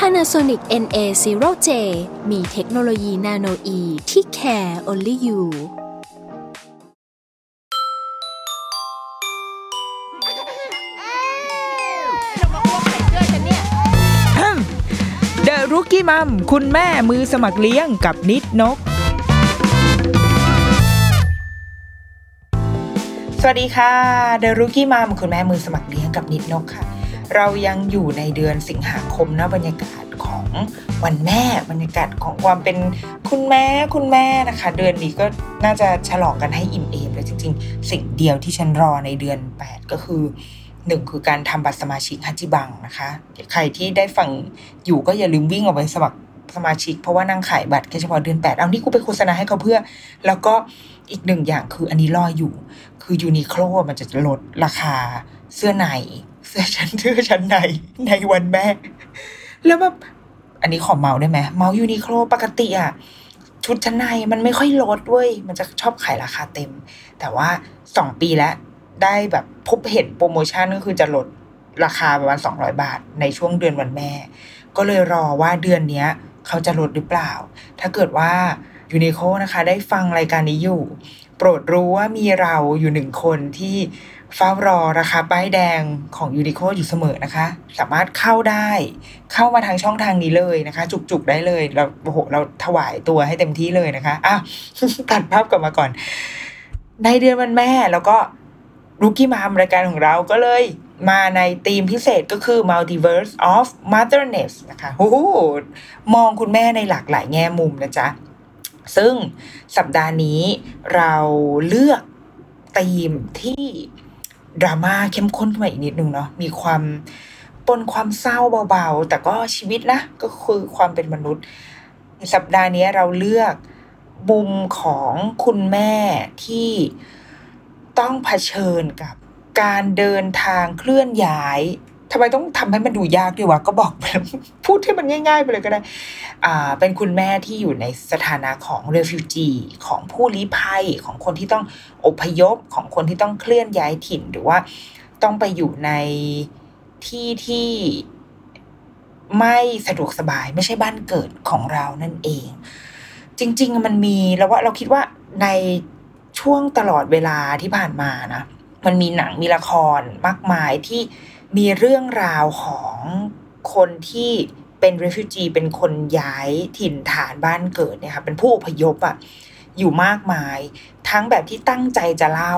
Panasonic NA0J มีเทคโนโลยีนาโนอีที่ care only you เดอะรุกี้มัมคุณแม่มือสมัครเลี้ยงกับนิดนก สวัสดีค่ะ เดอะรุกี้มัมคุณแม่มือสมัครเลี้ยงกับนิดนกค่ะ เรายังอยู่ในเดือนสิงหาคมนะบรรยากาศของวันแม่บรรยากาศของความเป็นคุณแม่คุณแม่นะคะ เดือนนี้ก็น่าจะฉลองกันให้อิ่มเอมเลยจริง ๆ สิ่งเดียวที่ฉันรอในเดือน 8 ก็คือหนึ่งคือการทำบัตรสมาชิกฮัจิบังนะคะใครที่ได้ฟังอยู่ก็อย่าลืมวิ่งออกไปสมัครสมาชิก เพราะว่านั่งขายบัตรแค่เฉพาะเดือน 8 เอานี่กูไปโฆษณาให้เขาเพื่อ แล้วก็อีกหนึ่งอย่างคืออันนี้รออยู่ คือยูนิโคลมันจะลดราคาเสื้อใน เสื้อชั้นเสื้อชั้นในในวันแม่ แล้วแบบอันนี้ขอเมาได้ไหมเมายูนิโคลปกติอะชุดชั้นในมันไม่ค่อยลดเว้ย มันจะชอบขายราคาเต็ม แต่ว่าสองปีแล้วได้แบบพบเห็นโปรโมชั่นก็คือจะลดราคาประมาณ200บาท ในช่วงเดือนวันแม่ ก็เลยรอว่าเดือนเนี้ย เขาจะลดหรือเปล่า ถ้าเกิดว่า Uniqlo นะคะ ได้ฟังรายการนี้อยู่ โปรดรู้ว่ามีเราอยู่หนึ่งคนที่ เฝ้ารอราคาป้ายแดงของ Uniqlo อยู่เสมอนะคะ สามารถเข้าได้ เข้ามาทางช่องทางนี้เลยนะคะ จุกๆได้เลยเราโอ้โหเราถวายตัวให้เต็มที่เลยนะคะอ้าวตัดภาพกลับมาก่อน ในเดือนวันแม่แล้วก็ rookie mom รายการของเราก็เลยมาในธีมพิเศษก็คือ Multiverse of Motherness นะคะโอ้โหมองคุณแม่ในหลากหลายแง่มุมนะจ๊ะ ซึ่งสัปดาห์นี้เราเลือกธีมที่ ดราม่าเข้มข้นขึ้นมาอีกนิดนึงเนาะมีความปนความเศร้าเบาๆ แต่ก็ชีวิตนะ ก็คือความเป็นมนุษย์ สัปดาห์นี้เราเลือกบุมของคุณแม่ที่ต้องเผชิญกับการเดินทางเคลื่อนย้าย ทำไมต้องทำให้มันดูยากด้วยวะก็บอกพูดให้มันง่าย ๆ ไปเลยก็ได้ อ่า เป็นคุณแม่ที่อยู่ในสถานะของเรฟิวจีของผู้ลี้ภัยของคนที่ต้องอพยพของคนที่ต้องเคลื่อนย้ายถิ่นหรือว่าต้องไปอยู่ในที่ที่ไม่สะดวกสบายไม่ใช่บ้านเกิดของเรานั่นเอง จริง ๆ มันมีแล้วว่าเราคิดว่าในช่วงตลอดเวลาที่ผ่านมานะมันมีหนังมีละครมากมายที่ มีเรื่องราวของคนที่เป็น refugee เป็นคนย้ายถิ่นฐานบ้านเกิดเนี่ยค่ะเป็นผู้อพยพอะอยู่มากมาย ทั้งแบบที่ตั้งใจจะเล่า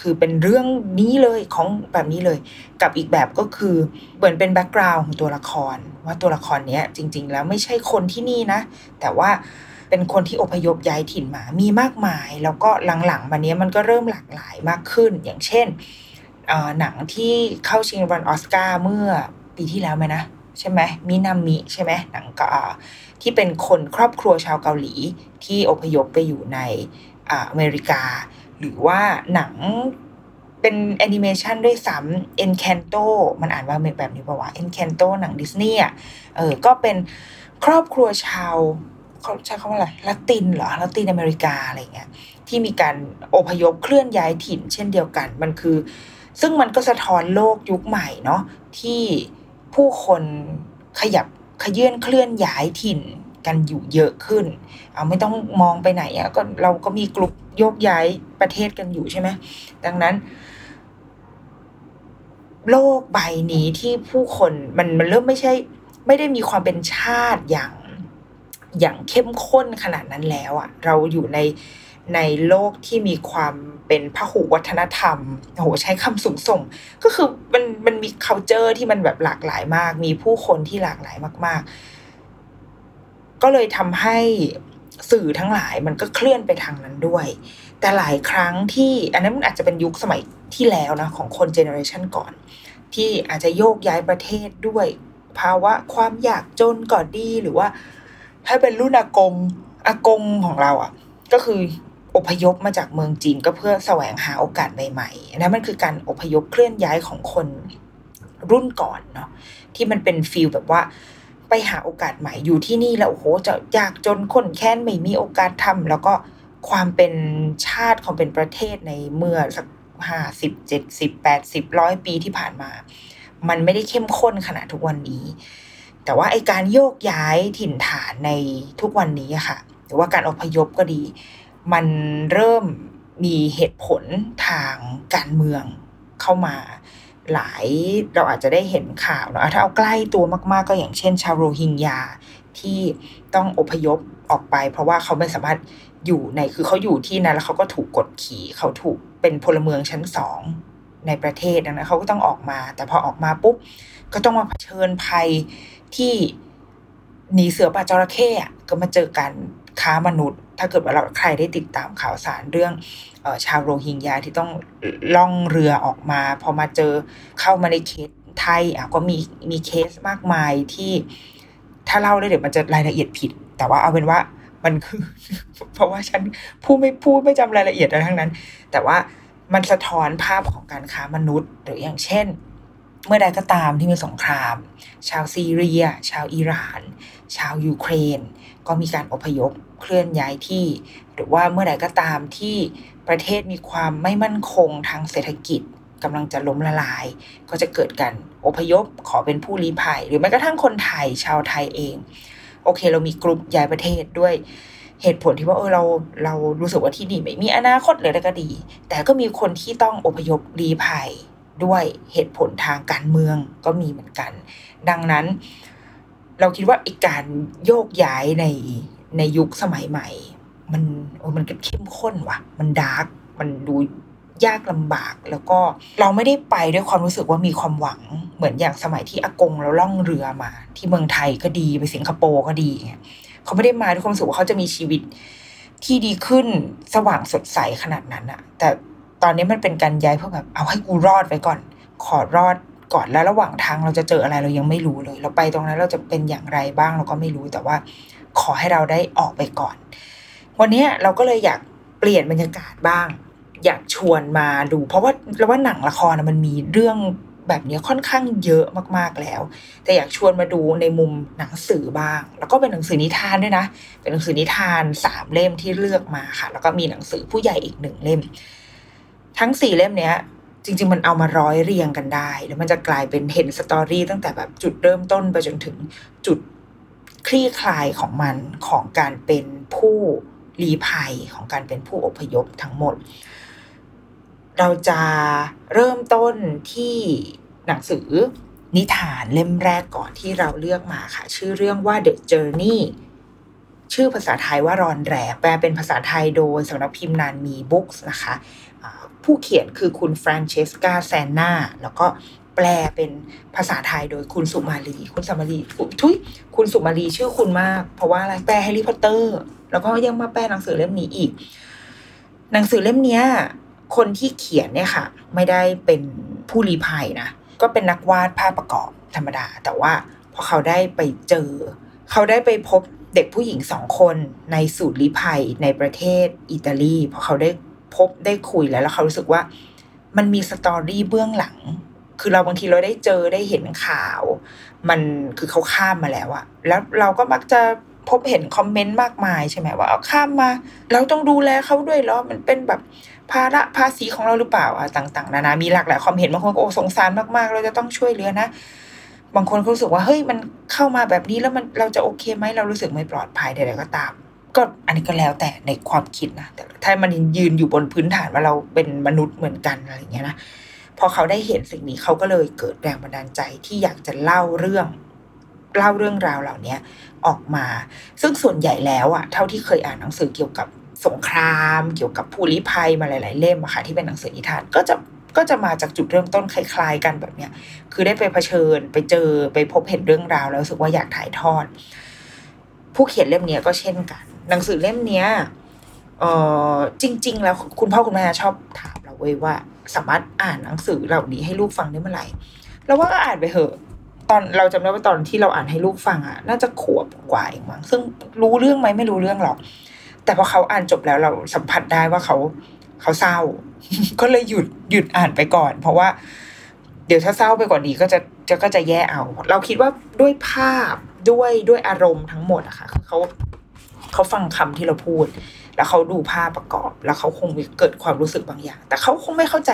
คือเป็นเรื่องนี้เลยของแบบนี้เลย กับอีกแบบก็คือเหมือนเป็นแบ็กกราวน์ของตัวละคร ว่าตัวละครเนี้ยจริง ๆ แล้วไม่ใช่คนที่นี่นะ แต่ว่าเป็นคนที่อพยพย้ายถิ่นมามีมากมาย แล้วก็หลังๆมาเนี้ยมันก็เริ่มหลากหลายมากขึ้นอย่างเช่น หนังที่เข้าชิงรางวัลออสการ์เมื่อปีที่แล้วไหมนะ ใช่ไหมมินามิใช่ไหมหนังก็ที่เป็นคนครอบครัวชาวเกาหลีที่อพยพไปอยู่ในอเมริกา หรือว่าหนังเป็นแอนิเมชันด้วยซ้ำ Encanto มันอ่านว่าแบบนี้ป่าวะ Encanto หนังดิสนีย์อะเออก็เป็นครอบครัวชาวเขาใช้คำว่าอะไรละตินเหรอละตินอเมริกาอะไรเงี้ยที่มีการอพยพเคลื่อนย้ายถิ่นเช่นเดียวกัน มันคือ ซึ่งมันก็สะท้อนโลกยุคใหม่เนาะที่ผู้คนขยับขยื่นเคลื่อนย้ายถิ่นกันอยู่เยอะขึ้น เอาไม่ต้องมองไปไหนอะ่ะก็เราก็มีกลุ่มโยกย้ายประเทศกันอยู่ใช่ไหมดังนั้น โลกใบนี้ที่ผู้คนมันมันเริ่มไม่ใช่ ไม่ได้มีความเป็นชาติอย่างอย่างเข้มข้นขนาดนั้นแล้วอะเราอยู่ใน ในโลกที่มีความเป็นพหุวัฒนธรรมโหใช้คำสูงส่ง ก็คือมันมันมี culture ที่มันแบบหลากหลายมาก มีผู้คนที่หลากหลายมาก ๆ ก็เลยทำให้สื่อทั้งหลายมันก็เคลื่อนไปทางนั้นด้วย แต่หลายครั้งที่อันนั้นมันอาจจะเป็นยุคสมัยที่แล้วนะของคน generation ก่อน ที่อาจจะโยกย้ายประเทศด้วยภาวะความยากจนก่อนดีหรือว่า ถ้าเป็นรุ่นอากงอากงของเราอะ ก็คือ อพยพมาจากเมืองจีนก็เพื่อแสวงหาโอกาสใหม่ๆนะมันคือการอพยพเคลื่อนย้ายของคนรุ่นก่อนเนาะที่มันเป็น feel แบบว่าไปหาโอกาสใหม่อยู่ที่นี่แล้วโอ้โหจะยากจนคนแค้นไม่มีโอกาสทำแล้วก็ความเป็นชาติความเป็นประเทศในเมื่อสักห้าสิบเจ็ดสิบแปดสิบร้อยปีที่ผ่านมา มันไม่ได้เข้มข้นขนาดทุกวันนี้ แต่ว่าไอการโยกย้ายถิ่นฐานในทุกวันนี้ค่ะ หรือว่าการอพยพก็ดี มันเริ่มมีเหตุผลทางการเมืองเข้ามาหลายเราอาจจะได้เห็นข่าวเนาะถ้าเอาใกล้ตัวมาก ๆ ก็อย่างเช่น ชาวโรฮิงญาที่ต้องอพยพออกไป เพราะว่าเขาไม่สามารถอยู่ในคือเขาอยู่ที่นั้นแล้วเขาก็ถูกกดขี่เขาถูกเป็นพลเมืองชั้นสองในประเทศดังนั้นเขาก็ต้องออกมา แต่พอออกมาปุ๊บก็ต้องมาเผชิญภัยที่หนีเสือป่าจระเข้ก็มาเจอกันค้ามนุษย์ ถ้าเกิดว่าเราใครได้ติดตามข่าวสารเรื่องออชาวโรฮิงญาที่ต้องล่องเรือออกมา พอมาเจอเข้ามาในเขตไทยอะก็มีมีเคสมากมายที่ถ้าเล่าได้เดี๋ยวมันจะรายละเอียดผิด แต่ว่าเอาเป็นว่ามันคือ เพราะว่าฉันพูดไม่พูดไม่จำรายละเอียดอะไรทั้งนั้น แต่ว่ามันสะท้อนภาพของการค้ามนุษย์ หรืออย่างเช่น เมื่อใดก็ตามที่มีสงคราม ชาวซีเรีย ชาวอิหร่าน ชาวยูเครน ก็มีการอพยพ เคลื่อนย้ายที่ หรือว่าเมื่อใดก็ตามที่ประเทศมีความไม่มั่นคงทางเศรษฐกิจกำลังจะล้มละลาย ก็จะเกิดการอพยพขอเป็นผู้ลี้ภัย หรือแม้กระทั่งคนไทยชาวไทยเอง โอเค เรามีกลุ่มย้ายประเทศด้วยเหตุผลที่ว่าเออเราเรารู้สึกว่าที่นี่ไม่มีอนาคตเลยแล้วก็ดี แต่ก็มีคนที่ต้องอพยพลี้ภัยด้วยเหตุผลทางการเมืองก็มีเหมือนกัน ดังนั้น เราคิดว่าอีกการโยกย้ายใน ในยุคสมัยใหม่ มันโอ้มันเข้มข้นว่ะ มันดาร์กมันดูยากลำบาก แล้วก็เราไม่ได้ไปด้วยความรู้สึกว่ามีความหวัง เหมือนอย่างสมัยที่อากงเราล่องเรือมา ที่เมืองไทยก็ดีไปสิงคโปร์ก็ดีเงี้ยเขาไม่ได้มาด้วยความรู้สึกว่าเขาจะมีชีวิตที่ดีขึ้นสว่างสดใสขนาดนั้นอะแต่ตอนนี้มันเป็นการย้ายเพื่อแบบเอาให้กูรอดไว้ก่อน ขอรอดก่อนแล้วระหว่างทางเราจะเจออะไรเรายังไม่รู้เลย เราไปตรงนั้นเราจะเป็นอย่างไรบ้างเราก็ไม่รู้แต่ว่า ขอให้เราได้ออกไปก่อน วันนี้เราก็เลยอยากเปลี่ยนบรรยากาศบ้าง อยากชวนมาดู เพราะว่าเราว่าหนังละครมันมีเรื่องแบบนี้ค่อนข้างเยอะมากๆแล้ว แต่อยากชวนมาดูในมุมหนังสือบ้าง แล้วก็เป็นหนังสือนิทานด้วยนะ เป็นหนังสือนิทานสามเล่มที่เลือกมาค่ะ แล้วก็มีหนังสือผู้ใหญ่อีกหนึ่งเล่ม ทั้งสี่เล่มเนี้ย จริง ๆ มันเอามาร้อยเรียงกันได้ แล้วมันจะกลายเป็นเห็นสตอรี่ตั้งแต่แบบจุดเริ่มต้นไปจนถึงจุด คลี่คลายของมันของการเป็นผู้ลี้ภัยของการเป็นผู้อพยพทั้งหมด เราจะเริ่มต้นที่หนังสือนิทานเล่มแรกก่อนที่เราเลือกมาค่ะ ชื่อเรื่องว่า The Journey ชื่อภาษาไทยว่ารอนแรแปลเป็นภาษาไทยโดยสำนักพิมพ์นานมีบุ๊กส์นะคะ ผู้เขียนคือคุณฟรานเชสกาแซนนาแล้วก็ แปลเป็นภาษาไทยโดยคุณสุมาลี คุณสุมาลีทุยคุณสุมาลีชื่อคุ้นมาก เพราะว่าอะไรแปลแฮร์รี่พอตเตอร์ แล้วก็ยังมาแปลหนังสือเล่มนี้อีก หนังสือเล่มเนี้ย คนที่เขียนเนี่ยค่ะ ไม่ได้เป็นผู้ลี้ภัยนะ ก็เป็นนักวาดภาพประกอบธรรมดา แต่ว่าพอเขาได้ไปเจอ เขาได้ไปพบเด็กผู้หญิงสองคนในสูตรลีภัยในประเทศอิตาลีพอเขาได้พบได้คุยแล้วแล้วเขารู้สึกว่า มันมีสตอรี่เบื้องหลัง คือเราบางทีเราได้เจอได้เห็นข่าว มันคือเขาข้ามมาแล้วอะแล้วเราก็มักจะพบเห็นคอมเมนต์มากมายใช่ไหมว่าเอาข้ามมา เราต้องดูแลเขาด้วยเหรอมันเป็นแบบภาระภาษีของเราหรือเปล่าอะต่างๆนานามีหลากหลายความเห็นบางคนโอ้สงสารมากๆ เราจะต้องช่วยเหลือนะบางคนรู้สึกว่าเฮ้ยมันเข้ามาแบบนี้แล้วมันเราจะโอเคไหมเรารู้สึกไม่ปลอดภัยใดๆก็ตาม ก็อันนี้ก็แล้วแต่ในความคิดนะแต่ถ้ามันยืนอยู่บนพื้นฐานว่าเราเป็นมนุษย์เหมือนกันอะไรอย่างเงี้ยนะ พอเขาได้เห็นสิ่งนี้เขาก็เลยเกิดแรงบันดาลใจที่อยากจะเล่าเรื่องเล่าเรื่องราวเหล่านี้ออกมา ซึ่งส่วนใหญ่แล้วอะเท่าที่เคยอ่านหนังสือเกี่ยวกับสงคราม เกี่ยวกับผู้ลี้ภัยมาหลาย ๆ เล่มอะค่ะที่เป็นหนังสือนิทานก็จะก็จะมาจากจุดเริ่มต้นคล้าย ๆ กันแบบเนี้ย คือได้ไปเผชิญ ไปเจอไปพบเห็นเรื่องราวแล้วรู้สึกว่าอยากถ่ายทอด ผู้เขียนเล่มนี้ก็เช่นกัน หนังสือเล่มนี้เออจริง ๆ แล้วคุณพ่อคุณแม่ชอบถามเราเว้ยว่า สามารถอ่านหนังสือเหล่านี้ให้ลูกฟังได้เมื่อไหร่เราว่าก็อ่านไปเถอะตอนเราจำได้ว่าตอนที่เราอ่านให้ลูกฟังอะ น่าจะขวบกว่าเองมั้งซึ่งรู้เรื่องไหมไม่รู้เรื่องหรอก แต่พอเขาอ่านจบแล้วเราสัมผัสได้ว่าเขาเขาเศร้า ก็เลยหยุดหยุดอ่านไปก่อน เพราะว่า เดี๋ยวถ้าเศร้าไปกว่านี้ก็จะจะก็จะแย่เอา เราคิดว่าด้วยภาพด้วยด้วยอารมณ์ทั้งหมดอะค่ะคือเขาเขาฟังคำที่เราพูด แล้วเขาดูภาพประกอบ แล้วเขาคงเกิดความรู้สึกบางอย่าง แต่เขาคงไม่เข้าใจ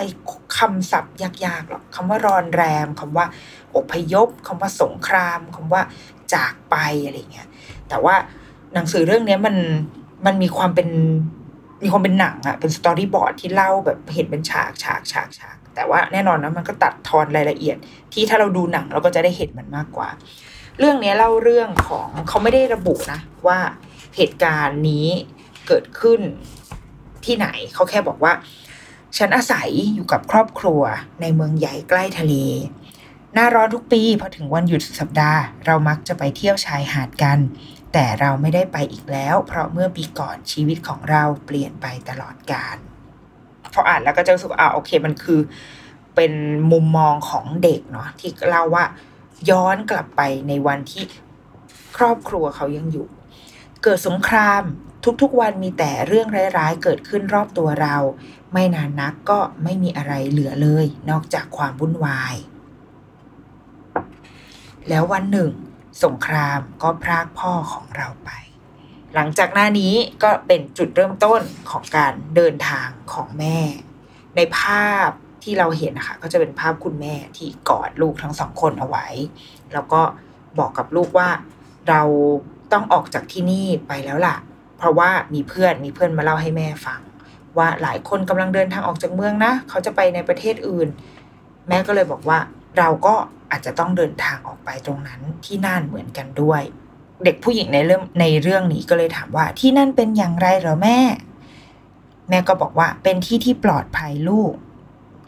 คำศัพท์ยากๆหรอกคำว่ารอนแรมคำว่าอพยพคำว่าสงครามคำว่าจากไปอะไรเงี้ยแต่ว่าหนังสือเรื่องนี้มันมันมีความเป็นมีความเป็นหนังอะเป็นสตอรี่บอร์ดที่เล่าแบบเห็นเป็นฉากฉากฉากฉากแต่ว่าแน่นอนนะมันก็ตัดทอนรายละเอียด ที่ถ้าเราดูหนังเราก็จะได้เห็นมันมากกว่า เรื่องนี้เล่าเรื่องของเขาไม่ได้ระบุนะว่าเหตุการณ์นี้ เกิดขึ้นที่ไหน เขาแค่บอกว่า ฉันอาศัยอยู่กับครอบครัวในเมืองใหญ่ใกล้ทะเล หน้าร้อนทุกปีพอถึงวันหยุดสัปดาห์ เรามักจะไปเที่ยวชายหาดกัน แต่เราไม่ได้ไปอีกแล้ว เพราะเมื่อปีก่อนชีวิตของเราเปลี่ยนไปตลอดกาลพออ่านแล้วก็จะรู้สึกอ่าโอเคมันคือ เป็นมุมมองของเด็กเนาะที่เล่าว่าย้อนกลับไปในวันที่ครอบครัวเขายังอยู่ เกิดสงคราม ทุกๆวันมีแต่เรื่องร้ายๆ เกิดขึ้นรอบตัวเรา ไม่นานนักก็ไม่มีอะไรเหลือเลย นอกจากความวุ่นวาย แล้ววันหนึ่ง สงครามก็พรากพ่อของเราไป หลังจากหน้านี้ก็เป็นจุดเริ่มต้นของการเดินทางของแม่ ในภาพที่เราเห็นนะคะก็จะเป็นภาพคุณแม่ที่กอดลูกทั้งสองคนเอาไว้ แล้วก็บอกกับลูกว่าเราต้องออกจากที่นี่ไปแล้วล่ะ เพราะว่ามีเพื่อนมีเพื่อนมาเล่าให้แม่ฟัง ว่าหลายคนกำลังเดินทางออกจากเมืองนะ เขาจะไปในประเทศอื่น แม่ก็เลยบอกว่าเราก็อาจจะต้องเดินทางออกไปตรงนั้นที่นั่นเหมือนกันด้วย เด็กผู้หญิงในเรื่องในเรื่องนี้ก็เลยถามว่าที่นั่นเป็นอย่างไรเหรอแม่ แม่ก็บอกว่าเป็นที่ที่ปลอดภัยลูก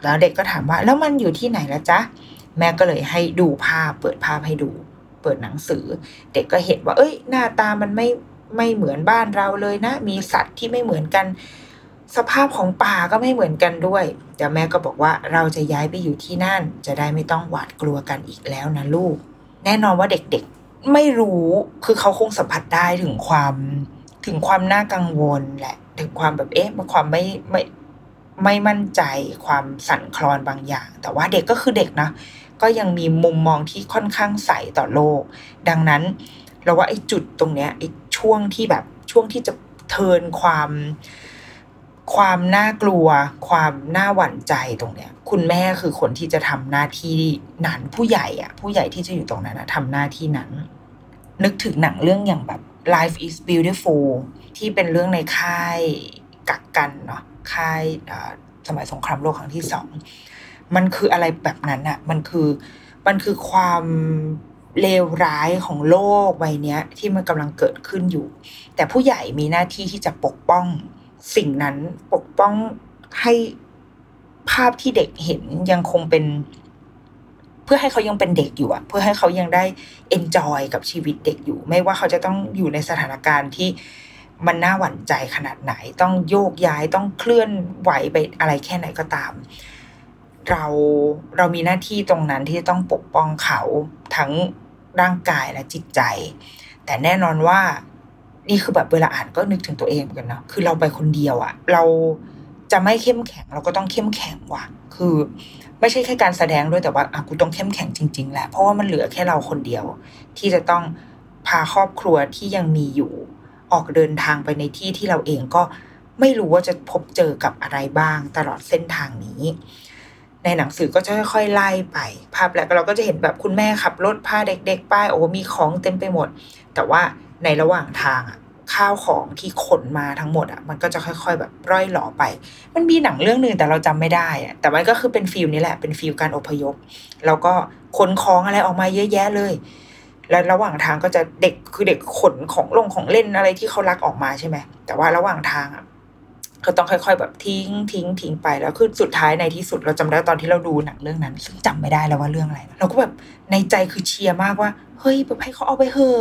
แล้วเด็กก็ถามว่าแล้วมันอยู่ที่ไหนละจ๊ะแม่ก็เลยให้ดูภาพเปิดภาพให้ดู เปิดหนังสือ เด็กก็เห็นว่า เอ้ย หน้าตามันไม่ ไม่เหมือนบ้านเราเลยนะ มีสัตว์ที่ไม่เหมือนกัน สภาพของป่าก็ไม่เหมือนกันด้วยแต่แม่ก็บอกว่าเราจะย้ายไปอยู่ที่นั่น จะได้ไม่ต้องหวาดกลัวกันอีกแล้วนะลูก แน่นอนว่าเด็กๆไม่รู้คือเขาคงสัมผัสได้ถึงความถึงความน่ากังวลแหละถึงความแบบเอ๊ะความไม่ไม่ไม่มั่นใจความสั่นคลอนบางอย่าง แต่ว่าเด็กก็คือเด็กนะก็ยังมีมุมมองที่ค่อนข้างใสต่อโลก ดังนั้นเราว่าไอ้จุดตรงเนี้ยไอ้ ช่วงที่แบบช่วงที่จะเทินความ ความน่ากลัว ความน่าหวั่นใจตรงเนี้ย คุณแม่คือคนที่จะทำหน้าที่นั้นผู้ใหญ่อะผู้ใหญ่ที่จะอยู่ตรงนั้นอะทำหน้าที่นั้น นึกถึงหนังเรื่องอย่างแบบ Life is Beautiful ที่เป็นเรื่องในค่ายกักกันเนาะค่ายสมัยสงครามโลกครั้งที่สองมันคืออะไรแบบนั้นอะมันคือมันคือความ เลวร้ายของโลกใบนี้ที่มันกำลังเกิดขึ้นอยู่ แต่ผู้ใหญ่มีหน้าที่ที่จะปกป้องสิ่งนั้นปกป้องให้ภาพที่เด็กเห็นยังคงเป็น เพื่อให้เขายังเป็นเด็กอยู่อะเพื่อให้เขายังได้เอนจอยกับชีวิตเด็กอยู่ ไม่ว่าเขาจะต้องอยู่ในสถานการณ์ที่มันน่าหวั่นใจขนาดไหน ต้องโยกย้ายต้องเคลื่อนไหวไปอะไรแค่ไหนก็ตาม เราเรามีหน้าที่ตรงนั้นที่ต้องปกป้องเขาทั้ง ร่างกายและจิตใจ แต่แน่นอนว่า นี่คือแบบเวลาอ่านก็นึกถึงตัวเองเหมือนกันเนาะคือเราไปคนเดียวอะเราจะไม่เข้มแข็งเราก็ต้องเข้มแข็งว่ะ คือ ไม่ใช่แค่การแสดงด้วยแต่ว่าอะกูต้องเข้มแข็งจริง ๆ แหละ เพราะว่ามันเหลือแค่เราคนเดียว ที่จะต้องพาครอบครัวที่ยังมีอยู่ ออกเดินทางไปในที่ที่เราเองก็ไม่รู้ว่าจะพบเจอกับอะไรบ้างตลอดเส้นทางนี้ ในหนังสือก็จะค่อยๆไล่ไป ภาพแรกเราก็จะเห็นแบบคุณแม่ขับรถพาเด็กๆ ป้ายโอ้มีของเต็มไปหมด แต่ว่าในระหว่างทางอะข้าวของที่ขนมาทั้งหมดอะมันก็จะค่อยๆ แบบร่อยหล่อไป มันมีหนังเรื่องหนึ่งแต่เราจำไม่ได้อะแต่มันก็คือเป็นฟิลนี้แหละเป็นฟิลการอพยพ แล้วก็ขนของอะไรออกมาเยอะแยะเลย แล้วระหว่างทางก็จะเด็กคือเด็กขนของลงของเล่นอะไรที่เขารักออกมาใช่ไหมแต่ว่าระหว่างทางอะ ก็ต้องค่อยๆ แบบทิ้งทิ้งทิ้งไปแล้วคือสุดท้ายในที่สุดเราจำได้ตอนที่เราดูหนังเรื่องนั้น ซึ่งจำไม่ได้แล้วว่าเรื่องอะไร เราก็แบบในใจคือเชียร์มากว่า เฮ้ยแบบให้เขาเอาไปเถอะ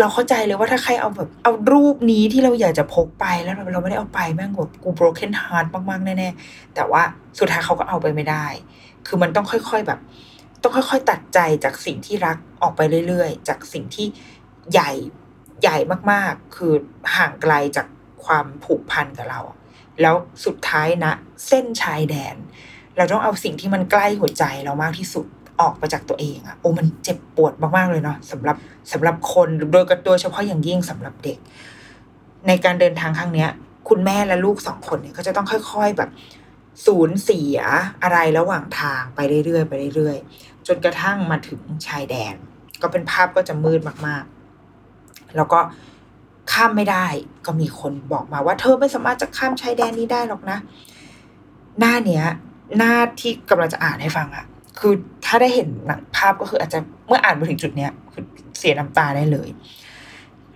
เราเข้าใจเลยว่าถ้าใครเอาแบบเอารูปนี้ที่เราอยากจะพกไปแล้วเราไม่ได้เอาไปแม่งแบบกู broken heart มากๆ แน่ๆ แต่ว่าสุดท้ายเขาก็เอาไปไม่ได้ คือมันต้องค่อยๆแบบ ต้องค่อยๆ ตัดใจจากสิ่งที่รักออกไปเรื่อยๆ จากสิ่งที่ใหญ่ใหญ่มากๆ คือห่างไกลจากความผูกพันกับเรา แล้วสุดท้ายนะ เส้นชายแดน เราต้องเอาสิ่งที่มันใกล้หัวใจเรามากที่สุดออกไปจากตัวเองอะโอ้มันเจ็บปวดมากๆเลยเนาะสำหรับสำหรับคนโดยโดยเฉพาะอย่างยิ่งสำหรับเด็ก ในการเดินทางครั้งเนี้ย คุณแม่และลูกสองคนเนี่ยก็จะต้องค่อย ๆแบบสูญเสียอะไรระหว่างทางไปเรื่อยๆไปเรื่อยๆ จนกระทั่งมาถึงชายแดน ก็เป็นภาพก็จะมืดมากๆ แล้วก็ ข้ามไม่ได้ ก็มีคนบอกมาว่าเธอไม่สามารถจะข้ามชายแดนนี้ได้หรอกนะ หน้าเนี้ย หน้าที่กำลังจะอ่านให้ฟังอะคือถ้าได้เห็นหนังภาพก็คืออาจจะเมื่ออ่านมาถึงจุดเนี้ยคือเสียน้ำตาได้เลย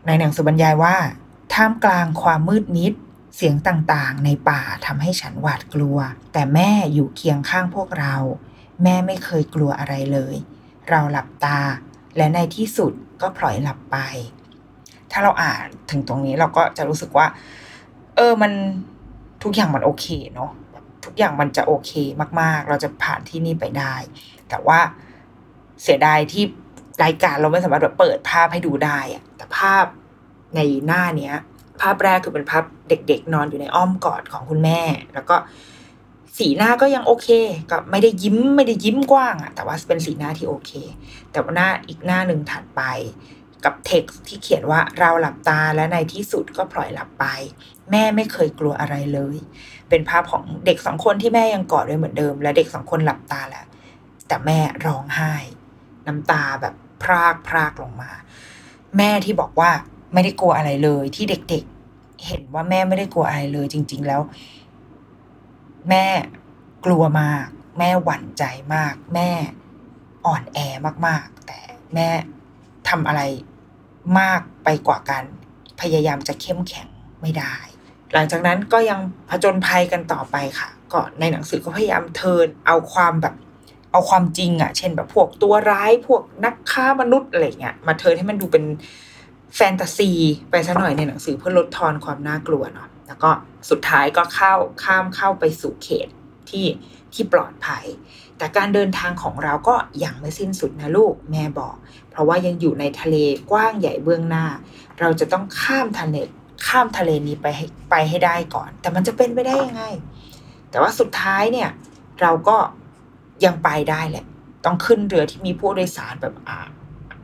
ในหนังสือบรรยายว่า ท่ามกลางความมืดมิดเสียงต่างๆ ในป่าทำให้ฉันหวาดกลัว แต่แม่อยู่เคียงข้างพวกเรา แม่ไม่เคยกลัวอะไรเลย เราหลับตา และในที่สุดก็ปล่อยหลับไป ถ้าเราอ่านถึงตรงนี้เราก็จะรู้สึกว่า เออมันทุกอย่างมันโอเคเนาะทุกอย่างมันจะโอเคมาก ๆ เราจะผ่านที่นี่ไปได้ แต่ว่าเสียดายที่รายการเราไม่สามารถแบบเปิดภาพให้ดูได้อะแต่ภาพในหน้าเนี้ย ภาพแรกคือเป็นภาพเด็ก ๆ นอนอยู่ในอ้อมกอดของคุณแม่ แล้วก็สีหน้าก็ยังโอเค ก็ไม่ได้ยิ้มไม่ได้ยิ้มกว้างอะแต่ว่าเป็นสีหน้าที่โอเค แต่ว่าหน้าอีกหน้าหนึ่งถัดไป กับเท็กซ์ที่เขียนว่าเราหลับตาและในที่สุดก็ปล่อยหลับไป แม่ไม่เคยกลัวอะไรเลย เป็นภาพของเด็กสองคนที่แม่ยังกอดไว้เหมือนเดิม และเด็กสองคนหลับตาแล้วแต่แม่ร้องไห้ น้ำตาแบบพรากพรากลงมา แม่ที่บอกว่าไม่ได้กลัวอะไรเลย ที่เด็กๆ เห็นว่าแม่ไม่ได้กลัวอะไรเลย จริง ๆ แล้ว แม่กลัวมาก แม่หวั่นใจมาก แม่อ่อนแอมากๆ แต่แม่ทำอะไร มากไปกว่ากันพยายามจะเข้มแข็งไม่ได้ หลังจากนั้นก็ยังผจญภัยกันต่อไปค่ะ ก็ในหนังสือก็พยายามเทินเอาความแบบเอาความจริงอะเช่นแบบพวกตัวร้ายพวกนักฆ่ามนุษย์อะไรเงี้ยมาเทินให้มันดูเป็นแฟนตาซีไปซะหน่อยในหนังสือเพื่อลดทอนความน่ากลัวเนาะแล้วก็สุดท้ายก็เข้าข้ามเข้าไปสู่เขตที่ที่ปลอดภัย แต่การเดินทางของเราก็ยังไม่สิ้นสุดนะลูกแม่บอก ราะว่ายังอยู่ในทะเลกว้างใหญ่เบื้องหน้า เราจะต้องข้ามทะเลข้ามทะเลนี้ไปให้ไปให้ได้ก่อน แต่มันจะเป็นไปได้ยังไง แต่ว่าสุดท้ายเนี่ยเราก็ยังไปได้แหละ ต้องขึ้นเรือที่มีผู้โดยสารแบบอา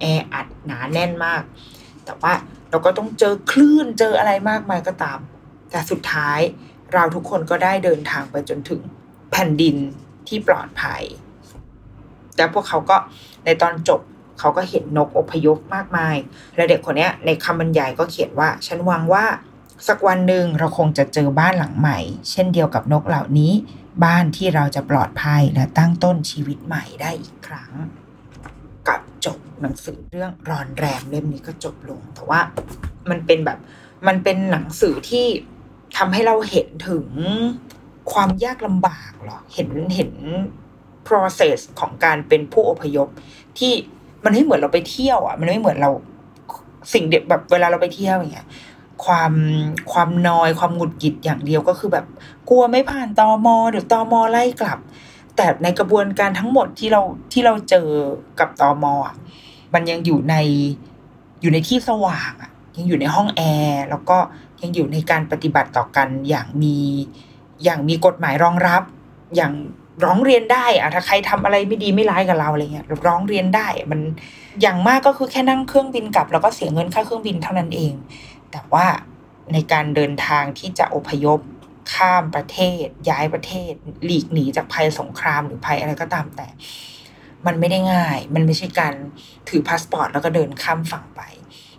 แออัดหนาแน่นมาก แต่ว่าเราก็ต้องเจอคลื่นเจออะไรมากมายก็ตาม แต่สุดท้ายเราทุกคนก็ได้เดินทางไปจนถึงแผ่นดินที่ปลอดภัย แต่พวกเขาก็ในตอนจบ เขาก็เห็นนกอพยพมากมาย และเด็กคนนี้ในคำบรรยายก็เขียนว่า ฉันหวังว่าสักวันหนึ่งเราคงจะเจอบ้านหลังใหม่ เช่นเดียวกับนกเหล่านี้ บ้านที่เราจะปลอดภัยและตั้งต้นชีวิตใหม่ได้อีกครั้ง กับจบหนังสือเรื่องรอนแรมเล่มนี้ก็จบลง แต่ว่ามันเป็นแบบมันเป็นหนังสือที่ทำให้เราเห็นถึงความยากลำบากหรอเห็นเห็น process ของการเป็นผู้อพยพที่ มันไม่เหมือนเราไปเที่ยวอะ มันไม่เหมือนเราสิ่งเด็กแบบเวลาเราไปเที่ยวอย่างเงี้ยความความนอยความหงุดหงิดอย่างเดียวก็คือแบบ กลัวไม่ผ่านตอมอเดี๋ยวตอมอไล่กลับ แต่ในกระบวนการทั้งหมดที่เราที่เราเจอกับตอมอะมันยังอยู่ในอยู่ในที่สว่างอะ ยังอยู่ในห้องแอร์แล้วก็ยังอยู่ในการปฏิบัติต่อกันอย่างมีอย่างมีกฎหมายรองรับอย่าง ร้องเรียนได้อะถ้าใครทำอะไรไม่ดีไม่ร้ายกับเราอะไรเงี้ยร้องเรียนได้ มันอย่างมากก็คือแค่นั่งเครื่องบินกลับ แล้วก็เสียเงินค่าเครื่องบินเท่านั้นเอง แต่ว่าในการเดินทางที่จะอพยพข้ามประเทศ ย้ายประเทศ หลีกหนีจากภัยสงครามหรือภัยอะไรก็ตามแต่ มันไม่ได้ง่าย มันไม่ใช่การถือพาสปอร์ตแล้วก็เดินข้ามฝั่งไป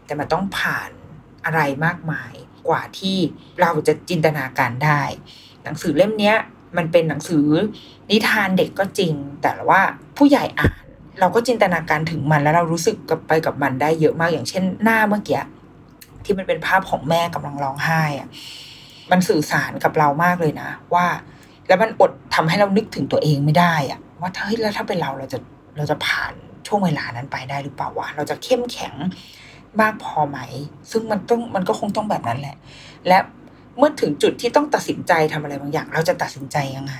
แต่มันต้องผ่านอะไรมากมายกว่าที่เราจะจินตนาการได้ หนังสือเล่มนี้ มันเป็นหนังสือนิทานเด็กก็จริง แต่ว่าผู้ใหญ่อ่าน เราก็จินตนาการถึงมันแล้วเรารู้สึกกับไปกับมันได้เยอะมากอย่างเช่นหน้าเมื่อกี้ที่มันเป็นภาพของแม่กำลังร้องไห้อะมันสื่อสารกับเรามากเลยนะว่า แล้วมันอดทำให้เรานึกถึงตัวเองไม่ได้อะว่าเฮ้ยแล้วถ้าเป็นเราเราจะเราจะผ่านช่วงเวลานั้นไปได้หรือเปล่าวะเราจะเข้มแข็งมากพอไหม ซึ่งมันต้องมันก็คงต้องแบบนั้นแหละ และ เมื่อถึงจุดที่ต้องตัดสินใจทำอะไรบางอย่าง เราจะตัดสินใจยังไง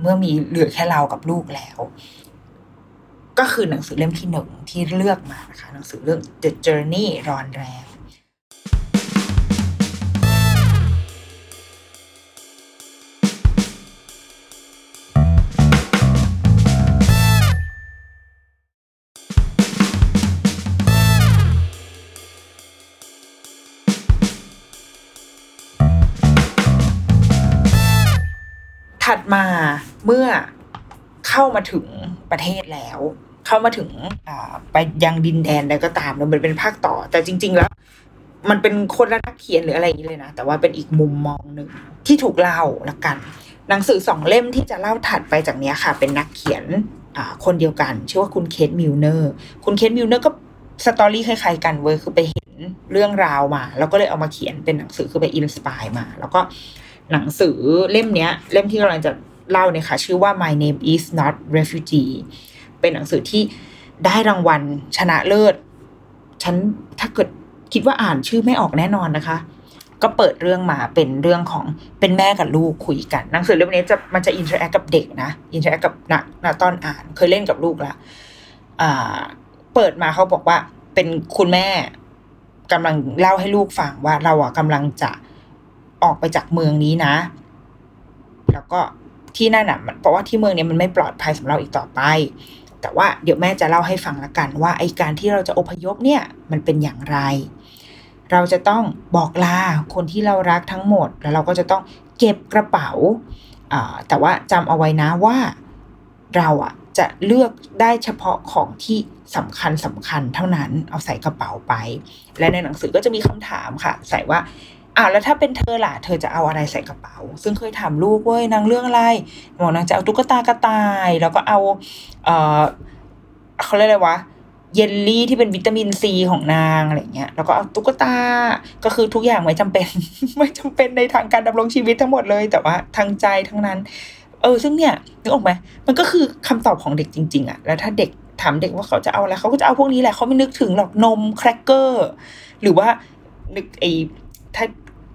เมื่อมีเหลือแค่เรากับลูกแล้ว ก็คือหนังสือเล่มที่หนึ่งที่เลือกมานะคะหนังสือเรื่อง The Journey รอนแรง เมื่อเข้ามาถึงประเทศแล้ว เข้ามาถึงไปยังดินแดนใดก็ตามแล้วมันเป็นภาคต่อ แต่จริง ๆ แล้ว มันเป็นคนละนักเขียนหรืออะไรอย่างนี้เลยนะแต่ว่าเป็นอีกมุมมองหนึ่งที่ถูกเล่าละกัน หนังสือสองเล่มที่จะเล่าถัดไปจากนี้ค่ะ เป็นนักเขียนคนเดียวกัน ชื่อว่าคุณเคทมิลเนอร์ คุณเคทมิลเนอร์ก็ story คล้ายๆกันเว้ยคือไปเห็นเรื่องราวมา แล้วก็เลยเอามาเขียนเป็นหนังสือคือไป inspire มา แล้วก็หนังสือเล่มเนี้ย เล่มที่กำลังจะ เล่าเนี่ยค่ะชื่อว่า My Name Is Not Refugee เป็นหนังสือที่ได้รางวัลชนะเลิศ ฉันถ้าเกิดคิดว่าอ่านชื่อไม่ออกแน่นอนนะคะ ก็เปิดเรื่องมาเป็นเรื่องของเป็นแม่กับลูกคุยกันหนังสือเล่มนี้จะมันจะ interact กับเด็กนะ interact กับนักนักตอนอ่านเคยเล่นกับลูกละอ่า เปิดมาเขาบอกว่าเป็นคุณแม่กำลังเล่าให้ลูกฟังว่าเราอะกำลังจะออกไปจากเมืองนี้นะ แล้วก็ ที่นั่นอะเพราะว่าที่เมืองนี้มันไม่ปลอดภัยสำหรับเราอีกต่อไป แต่ว่าเดี๋ยวแม่จะเล่าให้ฟังละกันว่าไอการที่เราจะอพยพเนี่ยมันเป็นอย่างไร เราจะต้องบอกลาคนที่เรารักทั้งหมด แล้วเราก็จะต้องเก็บกระเป๋าแต่ว่าจำเอาไว้นะว่าเราอะจะเลือกได้เฉพาะของที่สำคัญสำคัญเท่านั้นเอาใส่กระเป๋าไป และในหนังสือก็จะมีคำถามค่ะ ใส่ว่า อ่าวแล้วถ้าเป็นเธอล่ะ เธอจะเอาอะไรใส่กระเป๋า ซึ่งเคยถามลูกเว้ยนางเรื่องอะไรบอกนางจะเอาตุ๊กตากระต่าย แล้วก็เอา เออเขาเรียกอะไรวะเยลลี่ที่เป็นวิตามินซีของนางอะไรเงี้ย แล้วก็เอาตุ๊กตา ก็คือทุกอย่างไม่จำเป็น ไม่จำเป็นในทางการดำรงชีวิตทั้งหมดเลย แต่ว่าทางใจทั้งนั้น เออ ซึ่งเนี่ยนึกออกไหมมันก็คือคำตอบของเด็กจริง ๆอะแล้วถ้าเด็กถามเด็กว่าเขาจะเอาอะไรเขาก็จะเอาพวกนี้แหละเขาไม่นึกถึงหรอกนมแครกเกอร์หรือว่านึกไอ ถ้า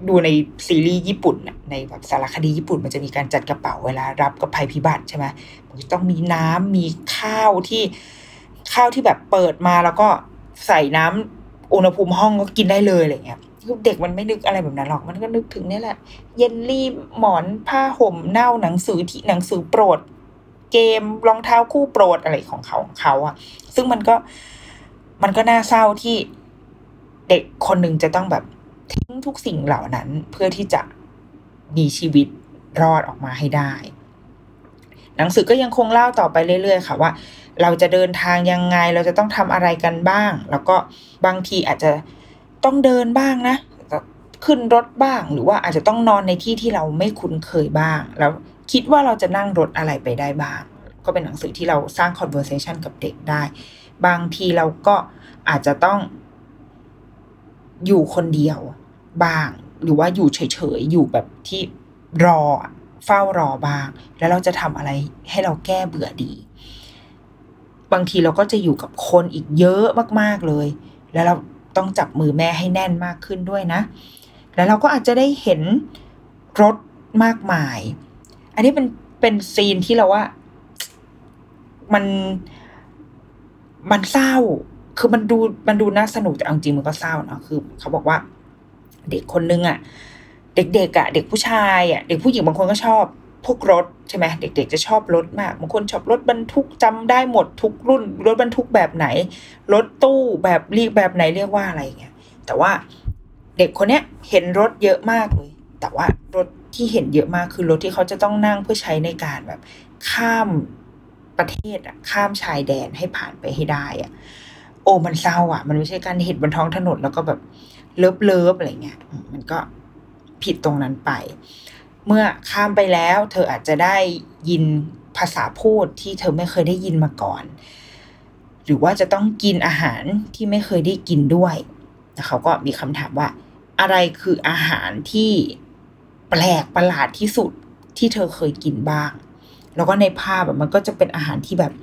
ดูในซีรีส์ญี่ปุ่นในแบบสารคดีญี่ปุ่นมันจะมีการจัดกระเป๋าเวลารับกับภัยพิบัติใช่ไหมมันจะต้องมีน้ำมีข้าวที่ข้าวที่แบบเปิดมาแล้วก็ใส่น้ำอุณหภูมิห้องก็กินได้เลยอะไรเงี้ยเด็กมันไม่นึกอะไรแบบนั้นหรอกมันก็นึกถึงนี่แหละ เยนลี่หมอนผ้าห่มเน่าหนังสือที่หนังสือโปรด เกมรองเท้าคู่โปรดอะไรของเขาของเขาอะซึ่งมันก็มันก็น่าเศร้าที่เด็กคนหนึ่งจะต้องแบบ ทิ้งทุกสิ่งเหล่านั้นเพื่อที่จะมีชีวิตรอดออกมาให้ได้ หนังสือก็ยังคงเล่าต่อไปเรื่อย ๆ ค่ะว่า เราจะเดินทางยังไงเราจะต้องทำอะไรกันบ้าง แล้วก็บางทีอาจจะต้องเดินบ้างนะขึ้นรถบ้าง หรือว่าอาจจะต้องนอนในที่ที่เราไม่คุ้นเคยบ้าง แล้วคิดว่าเราจะนั่งรถอะไรไปได้บ้าง ก็เป็นหนังสือที่เราสร้าง conversation กับเด็กได้ บางทีเราก็อาจจะต้อง อยู่คนเดียวบ้าง หรือว่าอยู่เฉยๆ อยู่แบบที่รอเฝ้ารอบ้าง แล้วเราจะทำอะไรให้เราแก้เบื่อดี บางทีเราก็จะอยู่กับคนอีกเยอะมากๆเลย แล้วเราต้องจับมือแม่ให้แน่นมากขึ้นด้วยนะ แล้วเราก็อาจจะได้เห็นรถมากมาย อันนี้เป็นเป็นซีนที่เราว่ามันมันเศร้า คือมันดูมันดูน่าสนุกแต่จริงมันก็เศร้าเนาะคือ เขาบอกว่า เด็กคนนึงอะ่ะเด็กๆอะ่ะเด็กผู้ชายอะ่ะเด็กผู้หญิงบางคนก็ชอบพวกรถใช่ไหมเด็ก ๆ จะชอบรถมากบางคนชอบรถบรรทุกจำได้หมดทุกรุ่น รถบรรทุกแบบไหน รถตู้แบบเรียกแบบไหนเรียกว่าอะไรเงี้ยแต่ว่าเด็กคนเนี้ยเห็นรถเยอะมากเลย แต่ว่ารถที่เห็นเยอะมากคือรถที่เขาจะต้องนั่งเพื่อใช้ในการแบบ ข้ามประเทศอะข้ามชายแดนให้ผ่านไปให้ได้อะ โอ้มันเศร้าอะ มันไม่ใช่การเห็นบนท้องถนนแล้วก็แบบ love love อะไรเงี้ยมันก็ผิดตรงนั้นไป เมื่อข้ามไปแล้ว เธออาจจะได้ยินภาษาพูดที่เธอไม่เคยได้ยินมาก่อน หรือว่าจะต้องกินอาหารที่ไม่เคยได้กินด้วยแล้วเขาก็มีคำถามว่า อะไรคืออาหารที่แปลกประหลาดที่สุดที่เธอเคยกินบ้าง แล้วก็ในภาพแบบมันก็จะเป็นอาหารที่แบบ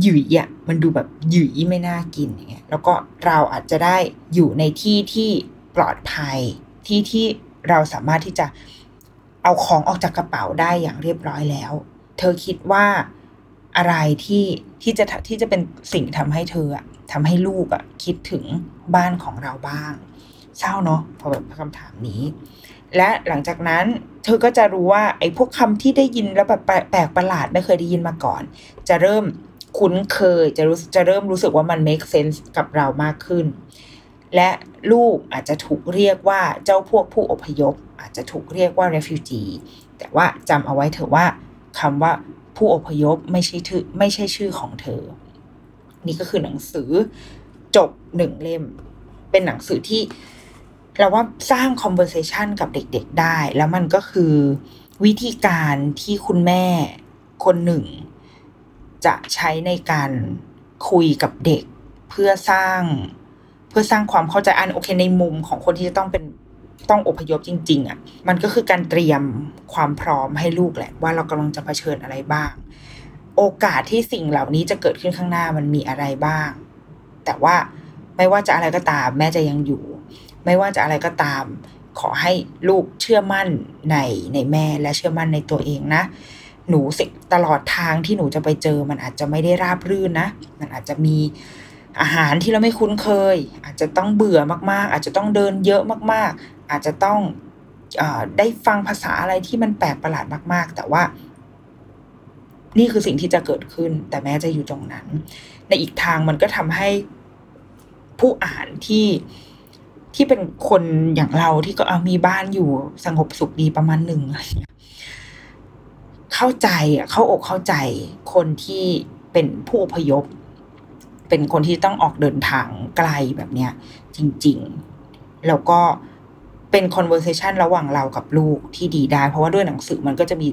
หยุยอะมันดูแบบหยุยไม่น่ากินอย่างเงี้ยแล้วก็เราอาจจะได้อยู่ในที่ที่ปลอดภัยที่ที่เราสามารถที่จะเอาของออกจากกระเป๋าได้อย่างเรียบร้อยแล้ว เธอคิดว่าอะไรที่ที่จะที่จะเป็นสิ่งทำให้เธออะทำให้ลูกอะคิดถึงบ้านของเราบ้าง เศร้าเนาะพอแบบคำถามนี้ และหลังจากนั้นเธอก็จะรู้ว่าไอ้พวกคำที่ได้ยินแล้วแบบแปลกประหลาดไม่เคยได้ยินมาก่อน จะเริ่ม คุ้นเคยจะรู้จะเริ่มรู้สึกว่ามัน make sense กับเรามากขึ้น และลูกอาจจะถูกเรียกว่าเจ้าพวกผู้อพยพ อาจจะถูกเรียกว่า refugee แต่ว่าจำเอาไว้เถอะว่าคำว่าผู้อพยพไม่ใช่ชื่อไม่ใช่ชื่อของเธอ นี่ก็คือหนังสือจบหนึ่งเล่ม เป็นหนังสือที่เราว่าสร้าง conversation กับเด็กๆได้ แล้วมันก็คือวิธีการที่คุณแม่คนหนึ่ง จะใช้ในการคุยกับเด็กเพื่อสร้าง เพื่อสร้างความเข้าใจอันโอเคในมุมของคนที่จะต้องเป็นต้องอพยพจริง ๆอะ่ะมันก็คือการเตรียมความพร้อมให้ลูกแหละ ว่าเรากำลังจะเผชิญอะไรบ้าง โอกาสที่สิ่งเหล่านี้จะเกิดขึ้นข้างหน้ามันมีอะไรบ้าง แต่ว่าไม่ว่าจะอะไรก็ตาม แม่จะยังอยู่ ไม่ว่าจะอะไรก็ตาม ขอให้ลูกเชื่อมั่นในในแม่และเชื่อมั่นในตัวเองนะ หนูสิตลอดทางที่หนูจะไปเจอ มันอาจจะไม่ได้ราบรื่นนะ มันอาจจะมีอาหารที่เราไม่คุ้นเคย อาจจะต้องเบื่อมากๆ อาจจะต้องเดินเยอะมากๆ อาจจะต้องอได้ฟังภาษาอะไรที่มันแปลกประหลาดมาก ๆ แต่ว่า นี่คือสิ่งที่จะเกิดขึ้น แต่แม้จะอยู่ตรงนั้น ในอีกทางมันก็ทำให้ผู้อ่านที่ที่เป็นคนอย่างเราที่ก็เอามีบ้านอยู่สงบสุขดีประมาณหนึ่งอะไรเงี้ย เข้าใจอะเข้าอกเข้าใจคนที่เป็นผู้อพยพ เป็นคนที่ต้องออกเดินทางไกลแบบเนี้ย จริง ๆ แล้วก็เป็น conversation ระหว่างเรากับลูกที่ดีได้ เพราะว่าด้วยหนังสือมันก็จะมี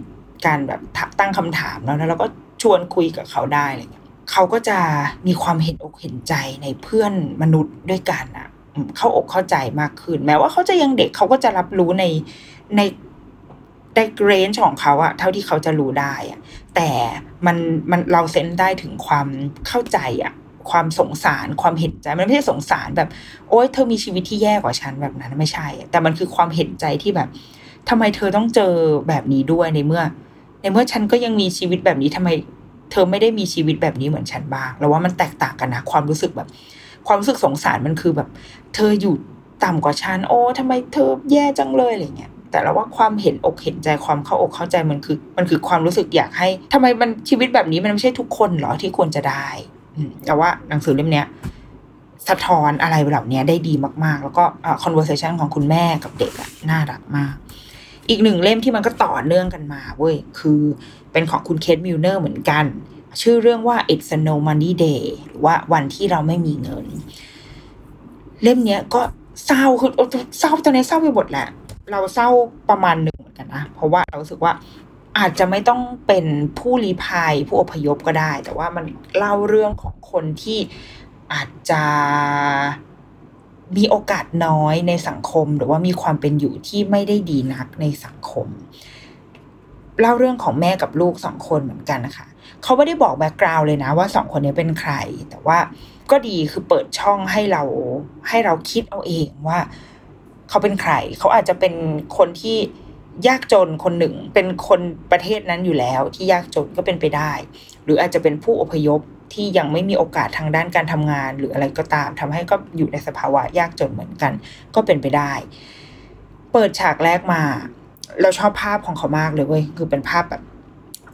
การแบบตั้งคำถามแล้วแล้วเราก็ชวนคุยกับเขาได้อะไรเงี้ยเขาก็จะมีความเห็นอกเห็นใจในเพื่อนมนุษย์ด้วยกันอะเข้าอกเข้าใจมากขึ้น แม้ว่าเขาจะยังเด็กเขาก็จะรับรู้ในใน ในเกรนของเขาอะเท่าที่เขาจะรู้ได้อะแต่มันมันเราเซนได้ถึงความเข้าใจอะความสงสารความเห็นใจมันไม่ใช่สงสารแบบ โอ๊ยเธอมีชีวิตที่แย่กว่าฉันแบบนั้นไม่ใช่ แต่มันคือความเห็นใจที่แบบทำไมเธอต้องเจอแบบนี้ด้วยในเมื่อ ในเมื่อฉันก็ยังมีชีวิตแบบนี้ทำไม เธอไม่ได้มีชีวิตแบบนี้เหมือนฉันบ้างแล้วว่ามันแตกต่างกันนะความรู้สึกแบบ ความรู้สึกสงสารมันคือแบบ เธออยู่ต่ำกว่าฉันโอ้ทำไมเธอแย่จังเลยอะไรเงี้ย แต่เราว่าความเห็นอกเห็นใจความเข้าอกเข้าใจมันคือ มันคือความรู้สึกอยากให้ทำไมมันชีวิตแบบนี้มันไม่ใช่ทุกคนหรอที่ควรจะได้แต่ว่าหนังสือเล่มนี้สะท้อนอะไรเหล่านี้ได้ดีมาก ๆ แล้วก็ conversation ของคุณแม่กับเด็กอะน่ารักมาก อีกหนึ่งเล่มที่มันก็ต่อเนื่องกันมาเว้ย คือเป็นของคุณเคทมิลเนอร์เหมือนกัน ชื่อเรื่องว่า It's a No Money Day หรือว่าวันที่เราไม่มีเงิน เล่มเนี้ยก็เศร้าคือเศร้าตอนนี้เศร้าไปหมดแหละ เราเศร้าประมาณหนึ่งเหมือนกันนะ เพราะว่าเรารู้สึกว่าอาจจะไม่ต้องเป็นผู้ลี้ภัยผู้อพยพก็ได้ แต่ว่ามันเล่าเรื่องของคนที่อาจจะมีโอกาสน้อยในสังคม หรือว่ามีความเป็นอยู่ที่ไม่ได้ดีนักในสังคม เล่าเรื่องของแม่กับลูกสองคนเหมือนกันนะคะเขาไม่ได้บอกแบ็กกราวน์เลยนะว่าสองคนนี้เป็นใคร แต่ว่าก็ดีคือเปิดช่องให้เราให้เราคิดเอาเองว่า เขาเป็นใคร เขาอาจจะเป็นคนที่ยากจนคนหนึ่ง เป็นคนประเทศนั้นอยู่แล้ว ที่ยากจนก็เป็นไปได้ หรืออาจจะเป็นผู้อพยพที่ยังไม่มีโอกาสทางด้านการทำงาน หรืออะไรก็ตามทำให้ก็อยู่ในสภาวะยากจนเหมือนกัน ก็เป็นไปได้ เปิดฉากแรกมาเราชอบภาพของเขามากเลยเว้ยคือเป็นภาพแบบ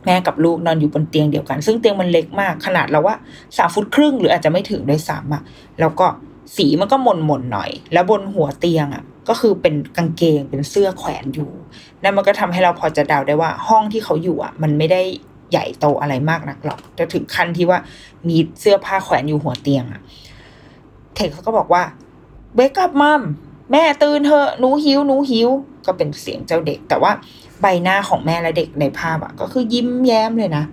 แม่กับลูกนอนอยู่บนเตียงเดียวกัน ซึ่งเตียงมันเล็กมากขนาดเราว่าสามฟุตครึ่งหรืออาจจะไม่ถึงด้วยซ้ำอะแล้วก็ สีมันก็หม่นหม่นหน่อย แล้วบนหัวเตียงอะ ก็คือเป็นกางเกงเป็นเสื้อแขวนอยู่นั่นมันก็ทำให้เราพอจะเดาได้ว่าห้องที่เขาอยู่อะ มันไม่ได้ใหญ่โตอะไรมากนักหรอกจะถึงขั้นที่ว่ามีเสื้อผ้าแขวนอยู่หัวเตียงอะเทคเขาก็บอกว่าเบกับมัมแม่ตื่นเถอะหนูหิวหนูหิว ก็เป็นเสียงเจ้าเด็ก แต่ว่าใบหน้าของแม่และเด็กในภาพอะ ก็คือยิ้มแย้มเลยนะ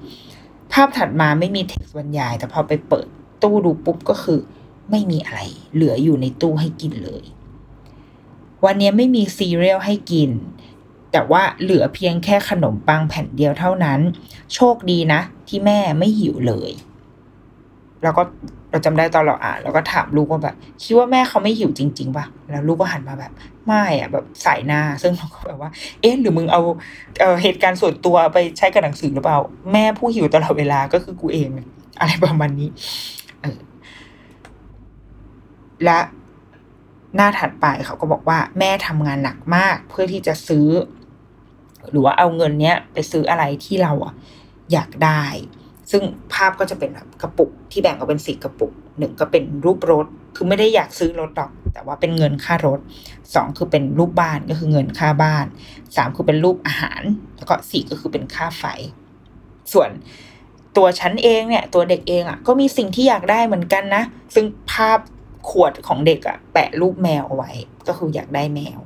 ภาพถัดมาไม่มีเท็กซ์บรรยาย แต่พอไปเปิดตู้ดูปุ๊บก็คือ ไม่มีอะไร เหลืออยู่ในตู้ให้กินเลย วันนี้ไม่มีซีเรียลให้กิน แต่ว่าเหลือเพียงแค่ขนมปังแผ่นเดียวเท่านั้น โชคดีนะ ที่แม่ไม่หิวเลย แล้วก็เราจำได้ตอนเราอ่านเราก็ถามลูกว่าแบบ คิดว่าแม่เขาไม่หิวจริงๆป่ะแล้วลูกก็หันมาแบบ ไม่อะแบบสายหน้า ซึ่งเราก็แบบว่า เอ๊ะหรือมึงเอาเออเหตุการณ์ส่วนตัวไปใช้กับหนังสือหรือเปล่า แม่ผู้หิวตลอดเวลาก็คือกูเอง อะไรประมาณนี้ เออ และหน้าถัดไปเขาก็บอกว่าแม่ทำงานหนักมากเพื่อที่จะซื้อ หรือว่าเอาเงินเนี้ยไปซื้ออะไรที่เราอะอยากได้ ซึ่งภาพก็จะเป็นแบบกระปุกที่แบ่งออกเป็นสี่กระปุกหนึ่งก็เป็นรูปรถ คือไม่ได้อยากซื้อรถหรอก แต่ว่าเป็นเงินค่ารถสองคือเป็นรูปบ้านก็คือเงินค่าบ้านสามคือเป็นรูปอาหาร แล้วก็สี่ก็คือเป็นค่าไฟ ส่วนตัวฉันเองเนี่ย ตัวเด็กเองอะก็มีสิ่งที่อยากได้เหมือนกันนะ ซึ่งภาพ ขวดของเด็กอะแปะรูปแมวเอาไว้ ก็คืออยากได้แมว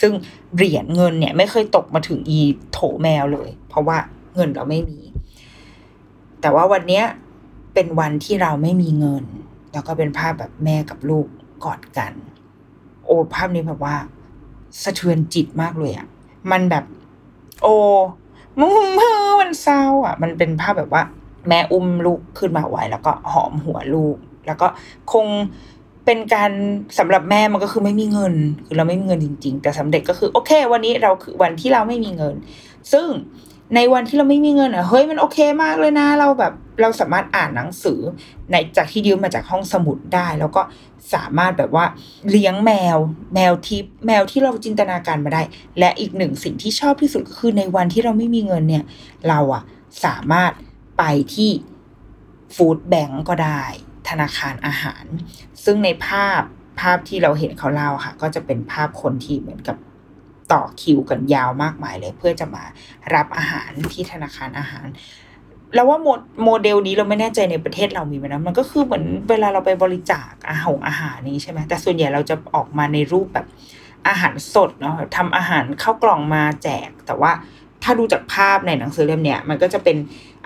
ซึ่งเหรียญเงินเนี่ยไม่เคยตกมาถึงอีโถแมวเลย เพราะว่าเงินเราไม่มี แต่ว่าวันเนี้ยเป็นวันที่เราไม่มีเงิน แล้วก็เป็นภาพแบบแม่กับลูกกอดกัน โอ้ภาพนี้แบบว่า สะเทือนจิตมากเลยอะ่ะมันแบบ โอ้มือมือมันเศร้าอะ มันเป็นภาพแบบว่า แม่อุ้มลูกขึ้นมาไว้ แล้วก็หอมหัวลูก แล้วก็คง เป็นการสำหรับแม่มันก็คือไม่มีเงิน คือเราไม่มีเงินจริง ๆ แต่สำเร็จก็คือโอเค วันนี้เราคือวันที่เราไม่มีเงิน ซึ่งในวันที่เราไม่มีเงินอะเฮ้ยมันโอเคมากเลยนะ เราแบบเราสามารถอ่านหนังสือในจากที่ยืมมาจากห้องสมุดได้ แล้วก็สามารถแบบว่าเลี้ยงแมว แมวทิพแมวที่เราจินตนาการมาได้ และอีกหนึ่งสิ่งที่ชอบที่สุดก็คือในวันที่เราไม่มีเงินเนี่ย เราอะสามารถไปที่ฟู้ดแบงก์ก็ได้ ธนาคารอาหาร ซึ่งในภาพภาพที่เราเห็นเขาเล่าค่ะ ก็จะเป็นภาพคนที่เหมือนกับต่อคิวกันยาวมากมายเลย เพื่อจะมารับอาหารที่ธนาคารอาหารแล้วว่าโมโมเดลนี้เราไม่แน่ใจในประเทศเรามีไหมนะมันก็คือเหมือนเวลาเราไปบริจาคอาหารอาหารนี้ใช่ไหมแต่ส่วนใหญ่เราจะออกมาในรูปแบบอาหารสดเนาะทำอาหารเข้ากล่องมาแจก แต่ว่าถ้าดูจากภาพในหนังสือเล่มเนี้ยมันก็จะเป็น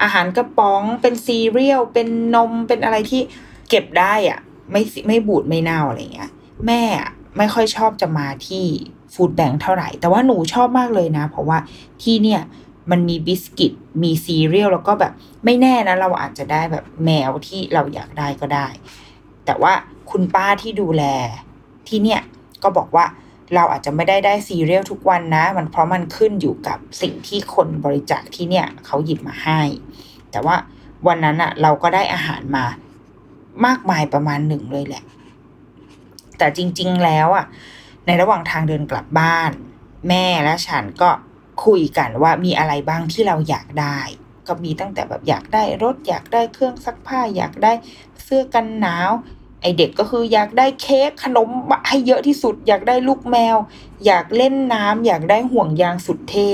อาหารกระป๋องเป็นซีเรียลเป็นนมเป็นอะไรที่ เก็บได้อะไม่ไม่บูดไม่เน่าอะไรเงี้ย แม่ไม่ค่อยชอบจะมาที่ food bank เท่าไหร่ แต่ว่าหนูชอบมากเลยนะ เพราะว่าที่เนี่ยมันมีบิสกิต มีซีเรียลแล้วก็แบบไม่แน่นะ เราอาจจะได้แบบแมวที่เราอยากได้ก็ได้ แต่ว่าคุณป้าที่ดูแลที่เนี่ยก็บอกว่าเราอาจจะไม่ได้ได้ซีเรียลทุกวันนะ มันเพราะมันขึ้นอยู่กับสิ่งที่คนบริจาคที่เนี่ยเขาหยิบมาให้ แต่ว่าวันนั้นอะเราก็ได้อาหารมา มากมายประมาณหนึ่งเลยแหละ แต่จริง ๆ แล้วอะในระหว่างทางเดินกลับบ้าน แม่และฉันก็คุยกันว่ามีอะไรบ้างที่เราอยากได้ ก็มีตั้งแต่แบบอยากได้รถอยากได้เครื่องซักผ้า อยากได้เสื้อกันหนาว ไอเด็กก็คืออยากได้เค้กขนมให้เยอะที่สุด อยากได้ลูกแมว อยากเล่นน้ำอยากได้ห่วงยางสุดเท่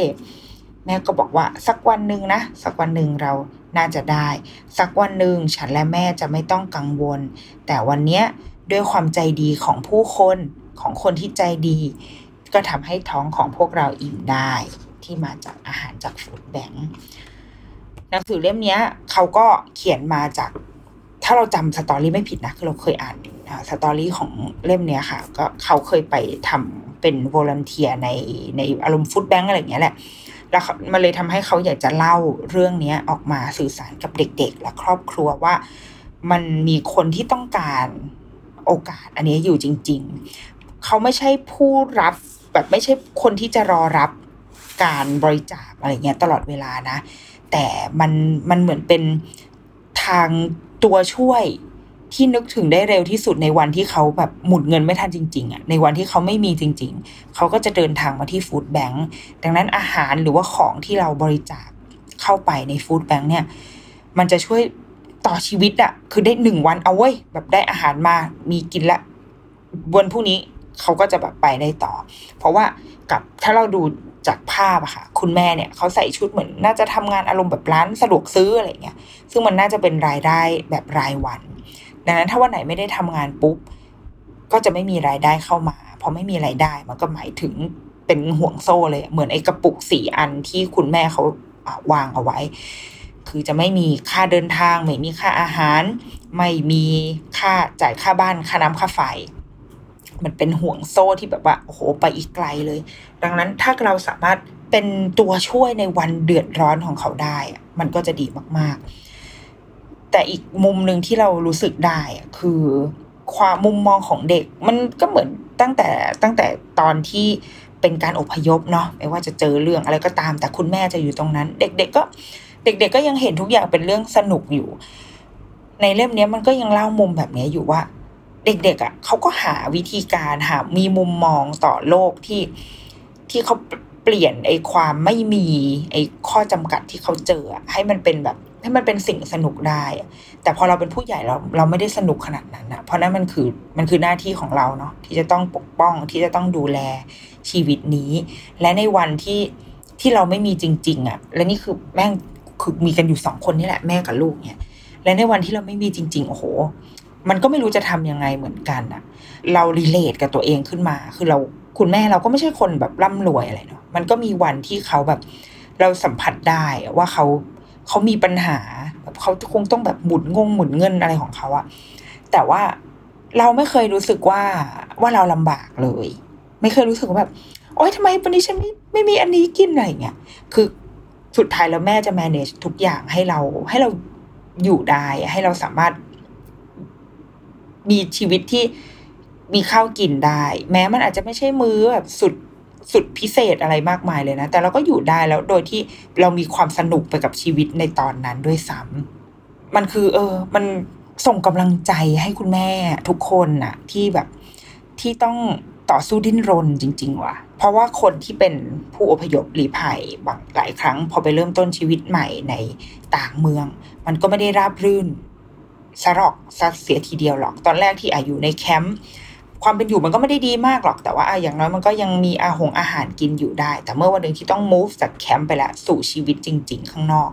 แม่ก็บอกว่าสักวันหนึ่งนะสักวันหนึ่งเราน่าจะได้ สักวันหนึ่งฉันและแม่จะไม่ต้องกังวล แต่วันเนี้ยด้วยความใจดีของผู้คนของคนที่ใจดี ก็ทำให้ท้องของพวกเราอิ่มได้ ที่มาจากอาหารจาก food bank หนังสือเล่มนี้เขาก็เขียนมาจากถ้าเราจำ story ไม่ผิดนะคือเราเคยอ่าน story ของเล่มเนี้ยค่ะ ก็เขาเคยไปทำเป็น volunteer ในในอารมณ์ food bank อะไรอย่างเงี้ยแหละ แล้วมันเลยทำให้เขาอยากจะเล่าเรื่องนี้ออกมาสื่อสารกับเด็ก ๆ และครอบครัวว่า มันมีคนที่ต้องการโอกาสอันนี้อยู่จริง ๆ เขาไม่ใช่ผู้รับแบบไม่ใช่คนที่จะรอรับการบริจาคอะไรเงี้ยตลอดเวลานะ แต่มันมันเหมือนเป็นทางตัวช่วย ที่นึกถึงได้เร็วที่สุดในวันที่เขาแบบหมุนเงินไม่ทันจริงๆอะในวันที่เขาไม่มีจริง ๆ เขาก็จะเดินทางมาที่ฟู้ดแบงค์ดังนั้นอาหารหรือว่าของที่เราบริจาคเข้าไปในฟู้ดแบงค์เนี่ย มันจะช่วยต่อชีวิตอะคือได้หนึ่งวันเอาไว้แบบได้อาหารมามีกินละวันพรุ่งนี้เขาก็จะแบบไปได้ต่อ เพราะว่ากับถ้าเราดูจากภาพอะค่ะ คุณแม่เนี่ยเขาใส่ชุดเหมือน น่าจะทำงานอารมณ์แบบร้านสะดวกซื้ออะไรเงี้ย ซึ่งมันน่าจะเป็นรายได้แบบรายวัน ดังนั้นถ้าวันไหนไม่ได้ทำงานปุ๊บ ก็จะไม่มีรายได้เข้ามาพอไม่มีรายได้มันก็หมายถึงเป็นห่วงโซ่เลย เหมือนไอ้กระปุกสี่อันที่คุณแม่เขาวางเอาไว้ คือจะไม่มีค่าเดินทาง ไม่มีค่าอาหาร ไม่มีค่าจ่ายค่าบ้านค่าน้ำค่าไฟ มันเป็นห่วงโซ่ที่แบบว่าโอ้โหไปอีกไกลเลย ดังนั้นถ้าเราสามารถเป็นตัวช่วยในวันเดือดร้อนของเขาได้ มันก็จะดีมาก ๆ แต่อีกมุมหนึ่งที่เรารู้สึกได้คือความมุมมองของเด็ก มันก็เหมือนตั้งแต่ตั้งแต่ตอนที่เป็นการอพยพเนาะไม่ว่าจะเจอเรื่องอะไรก็ตาม แต่คุณแม่จะอยู่ตรงนั้น เด็ก ๆ ก็เด็ก ๆ ก็ยังเห็นทุกอย่างเป็นเรื่องสนุกอยู่ ในเล่มนี้มันก็ยังเล่ามุมแบบนี้อยู่ว่า เด็กๆอะเขาก็หาวิธีการหามีมุมมองต่อโลกที่ที่เขาเปลี่ยนไอ้ความไม่มีไอ้ข้อจำกัดที่เขาเจอให้มันเป็นแบบ ให้มันเป็นสิ่งสนุกได้ แต่พอเราเป็นผู้ใหญ่เราเราไม่ได้สนุกขนาดนั้นนะเพราะนั้นมันคือมันคือหน้าที่ของเราเนาะที่จะต้องปกป้องที่จะต้องดูแลชีวิตนี้ และในวันที่ที่เราไม่มีจริง ๆอะ่ะและนี่คือแม่งคือมีกันอยู่สองคนนี่แหละแม่กับลูกเนี่ยและในวันที่เราไม่มีจริง ๆ โอ้โห มันก็ไม่รู้จะทำยังไงเหมือนกันอะเรารีเลทกับตัวเองขึ้นมา คือเราคุณแม่เราก็ไม่ใช่คนแบบร่ำรวยอะไรเนาะมันก็มีวันที่เขาแบบเราสัมผัสได้ว่าเขา เขามีปัญหาแบบเขาคงต้องแบบหมุนงงหมุนเงินอะไรของเขาอะแต่ว่าเราไม่เคยรู้สึกว่าว่าเราลำบากเลย ไม่เคยรู้สึกว่าแบบโอ๊ยทำไมวันนี้ฉันไม่ไม่มีอันนี้กินอะไรเงี้ยคือสุดท้ายแล้วแม่จะ manage ทุกอย่างให้เราให้เราอยู่ได้ให้เราสามารถ มีชีวิตที่มีข้าวกินได้ แม้มันอาจจะไม่ใช่มื้อแบบสุด สุดพิเศษอะไรมากมายเลยนะ แต่เราก็อยู่ได้แล้วโดยที่เรามีความสนุกไปกับชีวิตในตอนนั้นด้วยซ้ำมันคือ เออ มันส่งกำลังใจให้คุณแม่ทุกคนน่ะ ที่แบบที่ต้องต่อสู้ดิ้นรนจริง ๆ ว่ะ เพราะว่าคนที่เป็นผู้อพยพหลีภัยบางหลายครั้ง พอไปเริ่มต้นชีวิตใหม่ในต่างเมือง มันก็ไม่ได้ราบรื่นสะรอกซะเสียทีเดียวหรอก ตอนแรกที่อายุในแคมป์ ความเป็นอยู่มันก็ไม่ได้ดีมากหรอกแต่ว่าอย่างน้อยมันก็ยังมีอาหงอาหารกินอยู่ได้ แต่เมื่อวันหนึ่งที่ต้อง move จากแคมป์ไปละสู่ชีวิตจริง ๆ ข้างนอก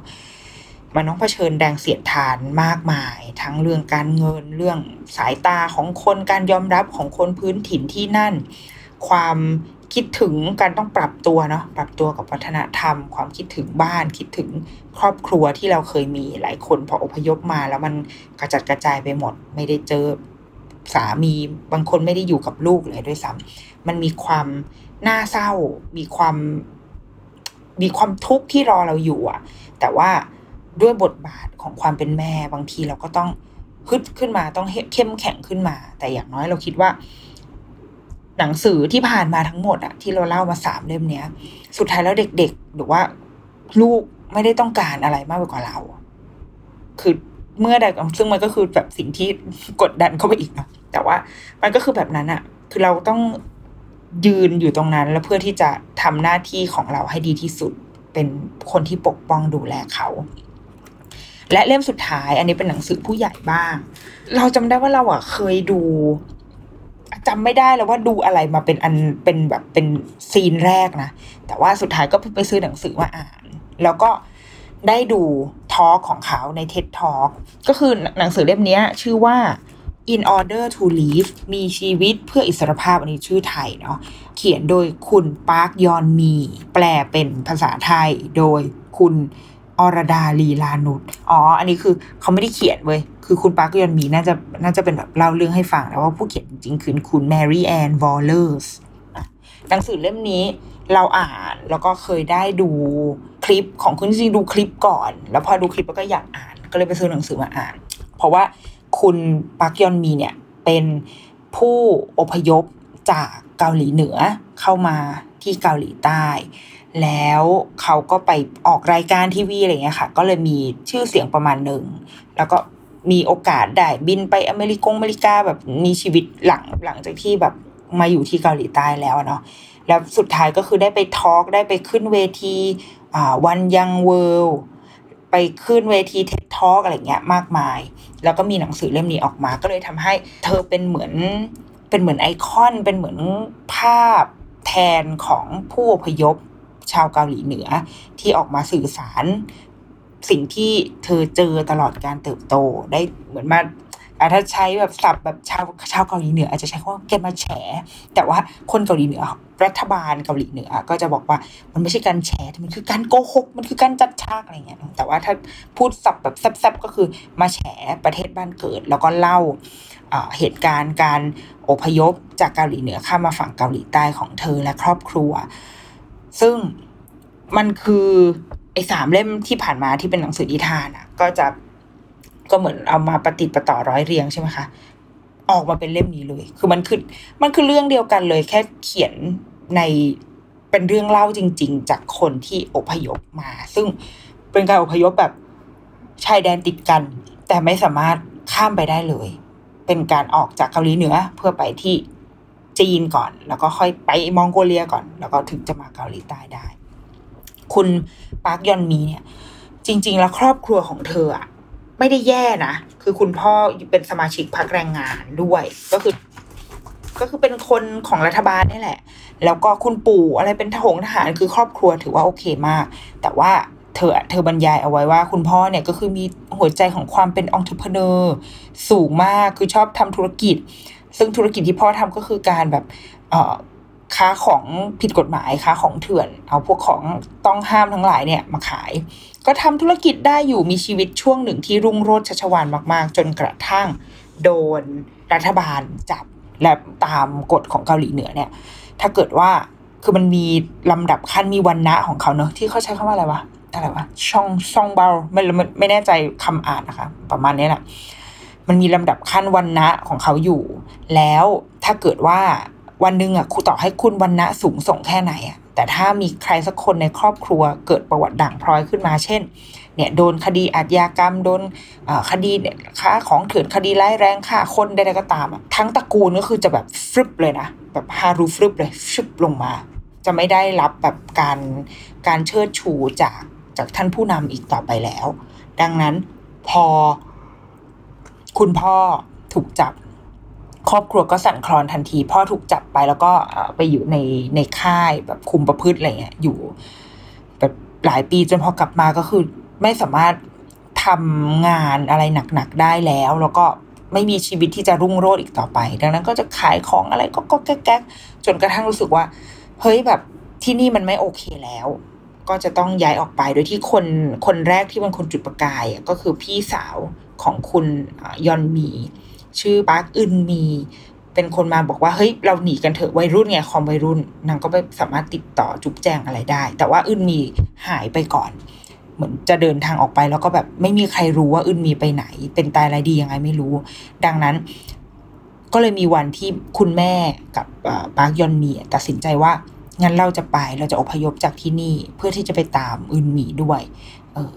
มันต้องเผชิญแรงเสียดทานมากมาย ทั้งเรื่องการเงินเรื่องสายตาของคนการยอมรับของคนพื้นถิ่นที่นั่น ความคิดถึงการต้องปรับตัวเนาะปรับตัวกับวัฒนธรรม ความคิดถึงบ้านคิดถึงครอบครัวที่เราเคยมีหลายคนพออพยพมา แล้วมันกระจัดกระจายไปหมด ไม่ได้เจอ สามีบางคนไม่ได้อยู่กับลูกเลยด้วยซ้ำมันมีความน่าเศร้า มีความ มีความทุกข์ที่รอเราอยู่อะแต่ว่าด้วยบทบาทของความเป็นแม่บางทีเราก็ต้องฮึดขึ้นมาต้องเข้มแข็งขึ้นมา แต่อย่างน้อยเราคิดว่า หนังสือที่ผ่านมาทั้งหมดอะที่เราเล่ามาสามเล่มเนี้ย สุดท้ายแล้วเด็ก ๆ หรือว่าลูกไม่ได้ต้องการอะไรมากกว่าเรา คือ เมื่อใดซึ่งมันก็คือแบบสิ่งที่กดดันเข้าไปอีกเนาะแต่ว่ามันก็คือแบบนั้นอะคือเราต้องยืนอยู่ตรงนั้นแล้วเพื่อที่จะทำหน้าที่ของเราให้ดีที่สุด เป็นคนที่ปกป้องดูแลเขา และเล่มสุดท้าย อันนี้เป็นหนังสือผู้ใหญ่บ้าง เราจำได้ว่าเราอะเคยดูจำไม่ได้แล้วว่าดูอะไรมาเป็นอันเป็นแบบเป็นซีนแรกนะ แต่ว่าสุดท้ายก็ไปซื้อหนังสือมาอ่าน แล้วก็ได้ดู ทอล์กของเขาใน TED Talk ก็คือหนังสือเล่มนี้ชื่อว่า In Order to Live มีชีวิตเพื่ออิสรภาพอันนี้ชื่อไทยเนาะเขียนโดยคุณปาร์คยอนมี แปลเป็นภาษาไทยโดยคุณอรดาลีลานุชอ๋อ อันนี้คือเขาไม่ได้เขียนเว้ย คือคุณปาร์คยอนมีน่าจะน่าจะเป็นแบบเล่าเรื่องให้ฟังแล้วว่าผู้เขียนจริงๆ คือคุณแมรี่แอนวอลเลอร์สหนังสือเล่มนี้เราอ่านแล้วก็เคยได้ดู คลิปของคุณจริงดูคลิปก่อน แล้วพอดูคลิปก็อยากอ่าน ก็เลยไปซื้อหนังสือมาอ่าน เพราะว่าคุณปักยอนมีเนี่ยเป็นผู้อพยพจากเกาหลีเหนือเข้ามาที่เกาหลีใต้ แล้วเขาก็ไปออกรายการทีวีอะไรเงี้ยค่ะ ก็เลยมีชื่อเสียงประมาณหนึ่ง แล้วก็มีโอกาสได้บินไปอเมริกงอเมริกาแบบมีชีวิตหลังหลังจากที่แบบมาอยู่ที่เกาหลีใต้แล้วเนาะแล้วสุดท้ายก็คือได้ไปทอล์กได้ไปขึ้นเวที วันยังเวิลด์ไปขึ้นเวทีเท็ทอกอะไรเงี้ยมากมาย แล้วก็มีหนังสือเล่มนี้ออกมา ก็เลยทำให้เธอเป็นเหมือนเป็นเหมือนไอคอน เป็นเหมือนภาพแทนของผู้อพยพชาวเกาหลีเหนือที่ออกมาสื่อสารสิ่งที่เธอเจอตลอดการเติบโตได้เหมือนมาถ้าใช้แบบศัพท์แบบชาวชาวเกาหลีเหนืออาจจะใช้คำว่าแกมาแฉแต่ว่าคนเกาหลีเหนือ รัฐบาลเกาหลีเหนือก็จะบอกว่ามันไม่ใช่การแฉมันคือการโกหก มันคือการจัดฉากอะไรเงี้ย แต่ว่าถ้าพูดศัพท์แบบแซบๆก็คือมาแฉประเทศบ้านเกิด แล้วก็เล่าเหตุการณ์การอพยพจากเกาหลีเหนือข้ามมาฝั่งเกาหลีใต้ของเธอและครอบครัว ซึ่งมันคือไอ้สามเล่มที่ผ่านมาที่เป็นหนังสือนิทานอะ ก็จะก็เหมือนเอามาปฏิดประต่อร้อยเรียงใช่ไหมคะ ออกมาเป็นเล่มนี้เลย คือมันคือมันคือเรื่องเดียวกันเลย แค่เขียนในเป็นเรื่องเล่าจริง ๆ จากคนที่อพยพมา ซึ่งเป็นการอพยพแบบชายแดนติดกัน แต่ไม่สามารถข้ามไปได้เลย เป็นการออกจากเกาหลีเหนือเพื่อไปที่จีนก่อน แล้วก็ค่อยไปมองโกเลียก่อน แล้วก็ถึงจะมาเกาหลีใต้ได้ คุณปาร์กยอนมีเนี่ย จริง ๆ แล้วครอบครัวของเธออะ ไม่ได้แย่นะ คือคุณพ่อเป็นสมาชิกพรรคแรงงานด้วย ก็คือ ก็คือเป็นคนของรัฐบาลนี่แหละ แล้วก็คุณปู่อะไรเป็นทหงทหารคือครอบครัวถือว่าโอเคมาก แต่ว่าเธอเธอบรรยายเอาไว้ว่าคุณพ่อเนี่ยก็คือมีหัวใจของความเป็นองค์ประกอบสูงมากคือชอบทำธุรกิจ ซึ่งธุรกิจที่พ่อทำก็คือการแบบ เอ่อ ค้าของผิดกฎหมายค้าของเถื่อน เอาพวกของต้องห้ามทั้งหลายเนี่ยมาขาย ก็ทำธุรกิจได้อยู่มีชีวิตช่วงหนึ่งที่รุ่งโรจน์ชัชวานมาก ๆ จนกระทั่งโดนรัฐบาลจับและตามกฎของเกาหลีเหนือเนี่ย ถ้าเกิดว่าคือมันมีลำดับขั้นมีวันณะของเขาเนอะที่เขาใช้คำว่าอะไรวะอะไรวะช่องช่องเบาไม่ไม่ไม่แน่ใจคำอ่านนะคะ ประมาณนี้แหละมันมีลำดับขั้นวันณะของเขาอยู่ แล้วถ้าเกิดว่า วันหนึ่งอะครูต่อให้คุณวันณะสูงส่งแค่ไหนอะแต่ถ้ามีใครสักคนในครอบครัวเกิดประวัติด่างพร้อยขึ้นมาเช่นเนี่ยโดนคดีอาชญากรรมโดนคดีเนี่ยค้าของเถื่อนคดีร้ายแรงฆ่าคนใดๆก็ตามอะทั้งตระกูลก็คือจะแบบฟึบเลยนะแบบฮารูฟึบเลยฟึบลงมา จะไม่ได้รับแบบการการเชิดชูจากจากท่านผู้นำอีกต่อไปแล้ว ดังนั้นพอคุณพ่อถูกจับ ครอบครัวก็สั่นคลอนทันทีพ่อถูกจับไปแล้วก็ไปอยู่ในในค่ายแบบคุมประพฤติอะไรเงี้ยอยู่แบบหลายปีจนพอกลับมาก็คือไม่สามารถทำงานอะไรหนักๆได้แล้ว แล้วก็ไม่มีชีวิตที่จะรุ่งโรจน์อีกต่อไป ดังนั้นก็จะขายของอะไรก็ก็แก๊กจนกระทั่งรู้สึกว่า เฮ้ยแบบที่นี่มันไม่โอเคแล้ว ก็จะต้องย้ายออกไปโดยที่คนคนแรกที่เป็นคนจุดประกายก็คือพี่สาวของคุณยอนมี ชื่อปาร์คอึนมี เป็นคนมาบอกว่าเฮ้ยเราหนีกันเถอะวัยรุ่นไงความวัยรุ่นนางก็ไม่สามารถติดต่อจุ๊บแจงอะไรได้ แต่ว่าอึนมีหายไปก่อน เหมือนจะเดินทางออกไปแล้วก็แบบไม่มีใครรู้ว่าอึนมีไปไหน เป็นตายอะไรดียังไงไม่รู้ ดังนั้นก็เลยมีวันที่คุณแม่กับปาร์คยอนมีตัดสินใจว่างั้นเราจะไปเราจะอพยพจากที่นี่เพื่อที่จะไปตามอึนหมีด้วย เออ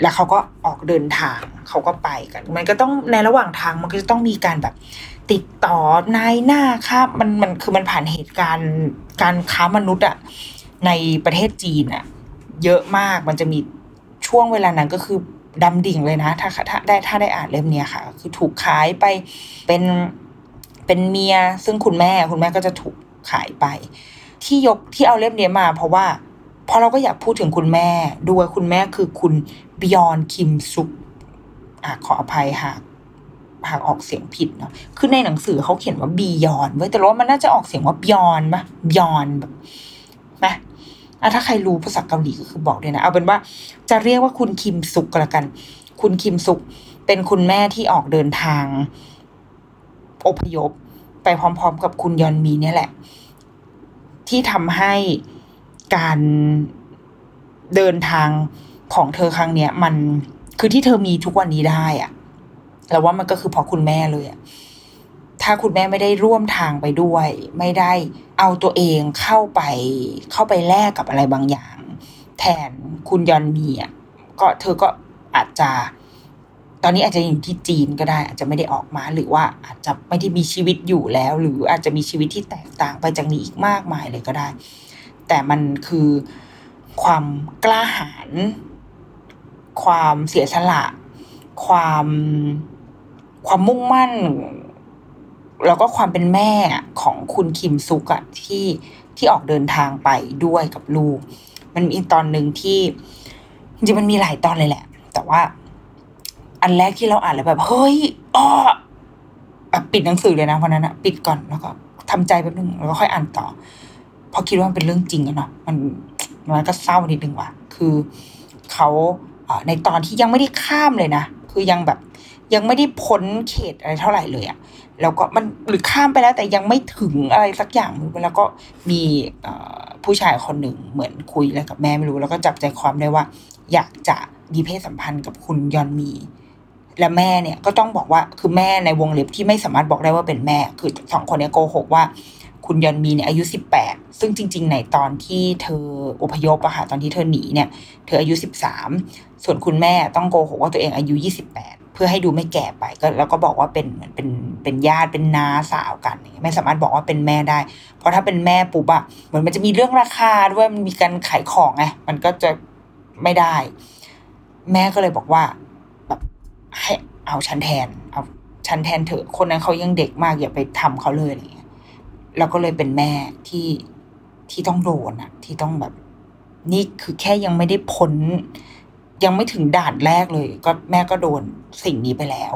แล้วเขาก็ออกเดินทางเขาก็ไปกัน มันก็ต้องในระหว่างทางมันก็จะต้องมีการแบบติดต่อนายหน้าครับมันมันคือมันผ่านเหตุการณ์การค้ามนุษย์อะในประเทศจีนอะเยอะมากมันจะมีช่วงเวลานั้นก็คือดำดิ่งเลยนะ ถ้าถ้าได้ถ้าได้อ่านเล่มเนี้ยค่ะ คือถูกขายไปเป็นเป็นเมียซึ่งคุณแม่คุณแม่ก็จะถูกขายไป ที่ยกที่เอาเล่มนี้มา เพราะว่าเพราะเราก็อยากพูดถึงคุณแม่ด้วยคุณแม่คือคุณ บิยอนคิมซุกอะขออภัยหากหากออกเสียงผิดเนาะ คือในหนังสือเขาเขียนว่าบียอนไว้แต่ว่ามันน่าจะออกเสียงว่าบยอนปะบยอนแบบนะอะถ้าใครรู้ภาษาเกาหลีก็คือบอกเลยนะ เอาเป็นว่าจะเรียกว่าคุณคิมซุกก็แล้วกัน คุณคิมซุกเป็นคุณแม่ที่ออกเดินทาง อพยพ ไปพร้อม ๆ กับคุณยอนมีเนี่ยแหละ ที่ทำให้การเดินทาง ของเธอครั้งเนี้ย มันคือที่เธอมีทุกวันนี้ได้อะแล้วว่ามันก็คือเพราะคุณแม่เลยอะถ้าคุณแม่ไม่ได้ร่วมทางไปด้วย ไม่ได้เอาตัวเองเข้าไปเข้าไปแลกกับอะไรบางอย่าง แทนคุณยอนมีอะก็เธอก็อาจจะ ตอนนี้อาจจะอยู่ที่จีนก็ได้ อาจจะไม่ได้ออกมาหรือว่าอาจจะไม่ได้มีชีวิตอยู่แล้ว หรืออาจจะมีชีวิตที่แตกต่างไปจากนี้อีกมากมายเลยก็ได้ แต่มันคือความกล้าหาญ ความเสียสละ ความความมุ่งมั่น แล้วก็ความเป็นแม่ของคุณคิมซุกอะที่ที่ออกเดินทางไปด้วยกับลูก มันมีตอนหนึ่งที่จริงมันมีหลายตอนเลยแหละ แต่ว่า อันแรกที่เราอ่านแล้วแบบ เฮ้ยอ้อปิดหนังสือเลยนะเพราะนั้นอะปิดก่อนแล้วก็ทำใจแป๊บนึงแล้วก็ค่อยอ่านต่อเพราะคิดว่ามันเป็นเรื่องจริงอะเนาะมันมันก็เศร้านิดนึงว่ะ คือเขา ในตอนที่ยังไม่ได้ข้ามเลยนะ คือยังแบบยังไม่ได้พ้นเขตอะไรเท่าไหร่เลยอะแล้วก็มันหรือข้ามไปแล้วแต่ยังไม่ถึงอะไรสักอย่างแล้วก็มีผู้ชายคนหนึ่งเหมือนคุยอะไรกับแม่ไม่รู้ แล้วก็จับใจความได้ว่า อยากจะมีเพศสัมพันธ์กับคุณยอนมี และแม่เนี่ยก็ต้องบอกว่าคือแม่ในวงเล็บที่ไม่สามารถบอกได้ว่าเป็นแม่ คือสองคนนี้โกหกว่า คุณยอนมีเนี่ยอายุสิบแปดซึ่งจริง ๆ ในตอนที่เธออพยพอะค่ะตอนที่เธอหนีเนี่ย เธออายุสิบสามส่วนคุณแม่ต้องโกหกว่าตัวเองอายุยี่สิบแปดเพื่อให้ดูไม่แก่ไปก็แล้วก็บอกว่าเป็นเหมือนเป็นเป็นญาติเป็นน้าสาวกันไม่สามารถบอกว่าเป็นแม่ได้ เพราะถ้าเป็นแม่ปุ๊บอะเหมือนมันจะมีเรื่องราคาด้วยมันมีการขายของไงมันก็จะไม่ได้ แม่ก็เลยบอกว่าแบบให้เอาฉันแทน เอาฉันแทนเถอะคนนั้นเขายังเด็กมากอย่าไปทำเขาเลยอะไรเงี้ย แล้วก็เลยเป็นแม่ที่ที่ต้องโดนอะที่ต้องแบบ นี่คือแค่ยังไม่ได้พ้น ยังไม่ถึงด่านแรกเลย ก็แม่ก็โดนสิ่งนี้ไปแล้ว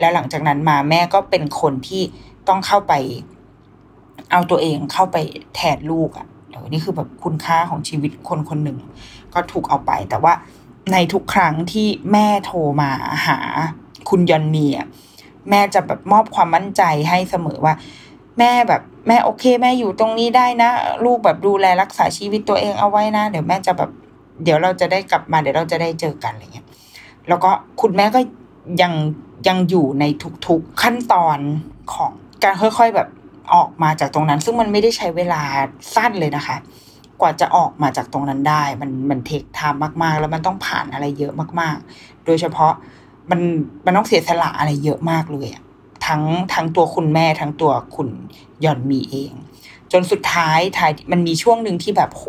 แล้วหลังจากนั้นมาแม่ก็เป็นคนที่ต้องเข้าไป เอาตัวเองเข้าไปแทนลูกอะ่ะเดี๋ยวนี่คือแบบคุณค่าของชีวิตคนคนหนึ่ง ก็ถูกเอาไป แต่ว่าในทุกครั้งที่แม่โทรมาหา คุณยอนมีอะแม่จะแบบมอบความมั่นใจให้เสมอว่า แม่แบบแม่โอเค แม่อยู่ตรงนี้ได้นะ ลูกแบบดูแลรักษาชีวิตตัวเองเอาไว้นะ เดี๋ยวแม่จะแบบ เดี๋ยวเราจะได้กลับมาเดี๋ยวเราจะได้เจอกันอะไรเงี้ยแล้วก็คุณแม่ก็ยังยังอยู่ในทุกๆขั้นตอนของการค่อยๆแบบออกมาจากตรงนั้น ซึ่งมันไม่ได้ใช้เวลาสั้นเลยนะคะ กว่าจะออกมาจากตรงนั้นได้ มันมันเทคไทม์มากๆ แล้วมันต้องผ่านอะไรเยอะมากๆ โดยเฉพาะมันมันต้องเสียสละอะไรเยอะมากเลยอะ ทั้งทั้งตัวคุณแม่ทั้งตัวคุณยอนมีเอง จนสุดท้ายท้ายมันมีช่วงหนึ่งที่แบบโห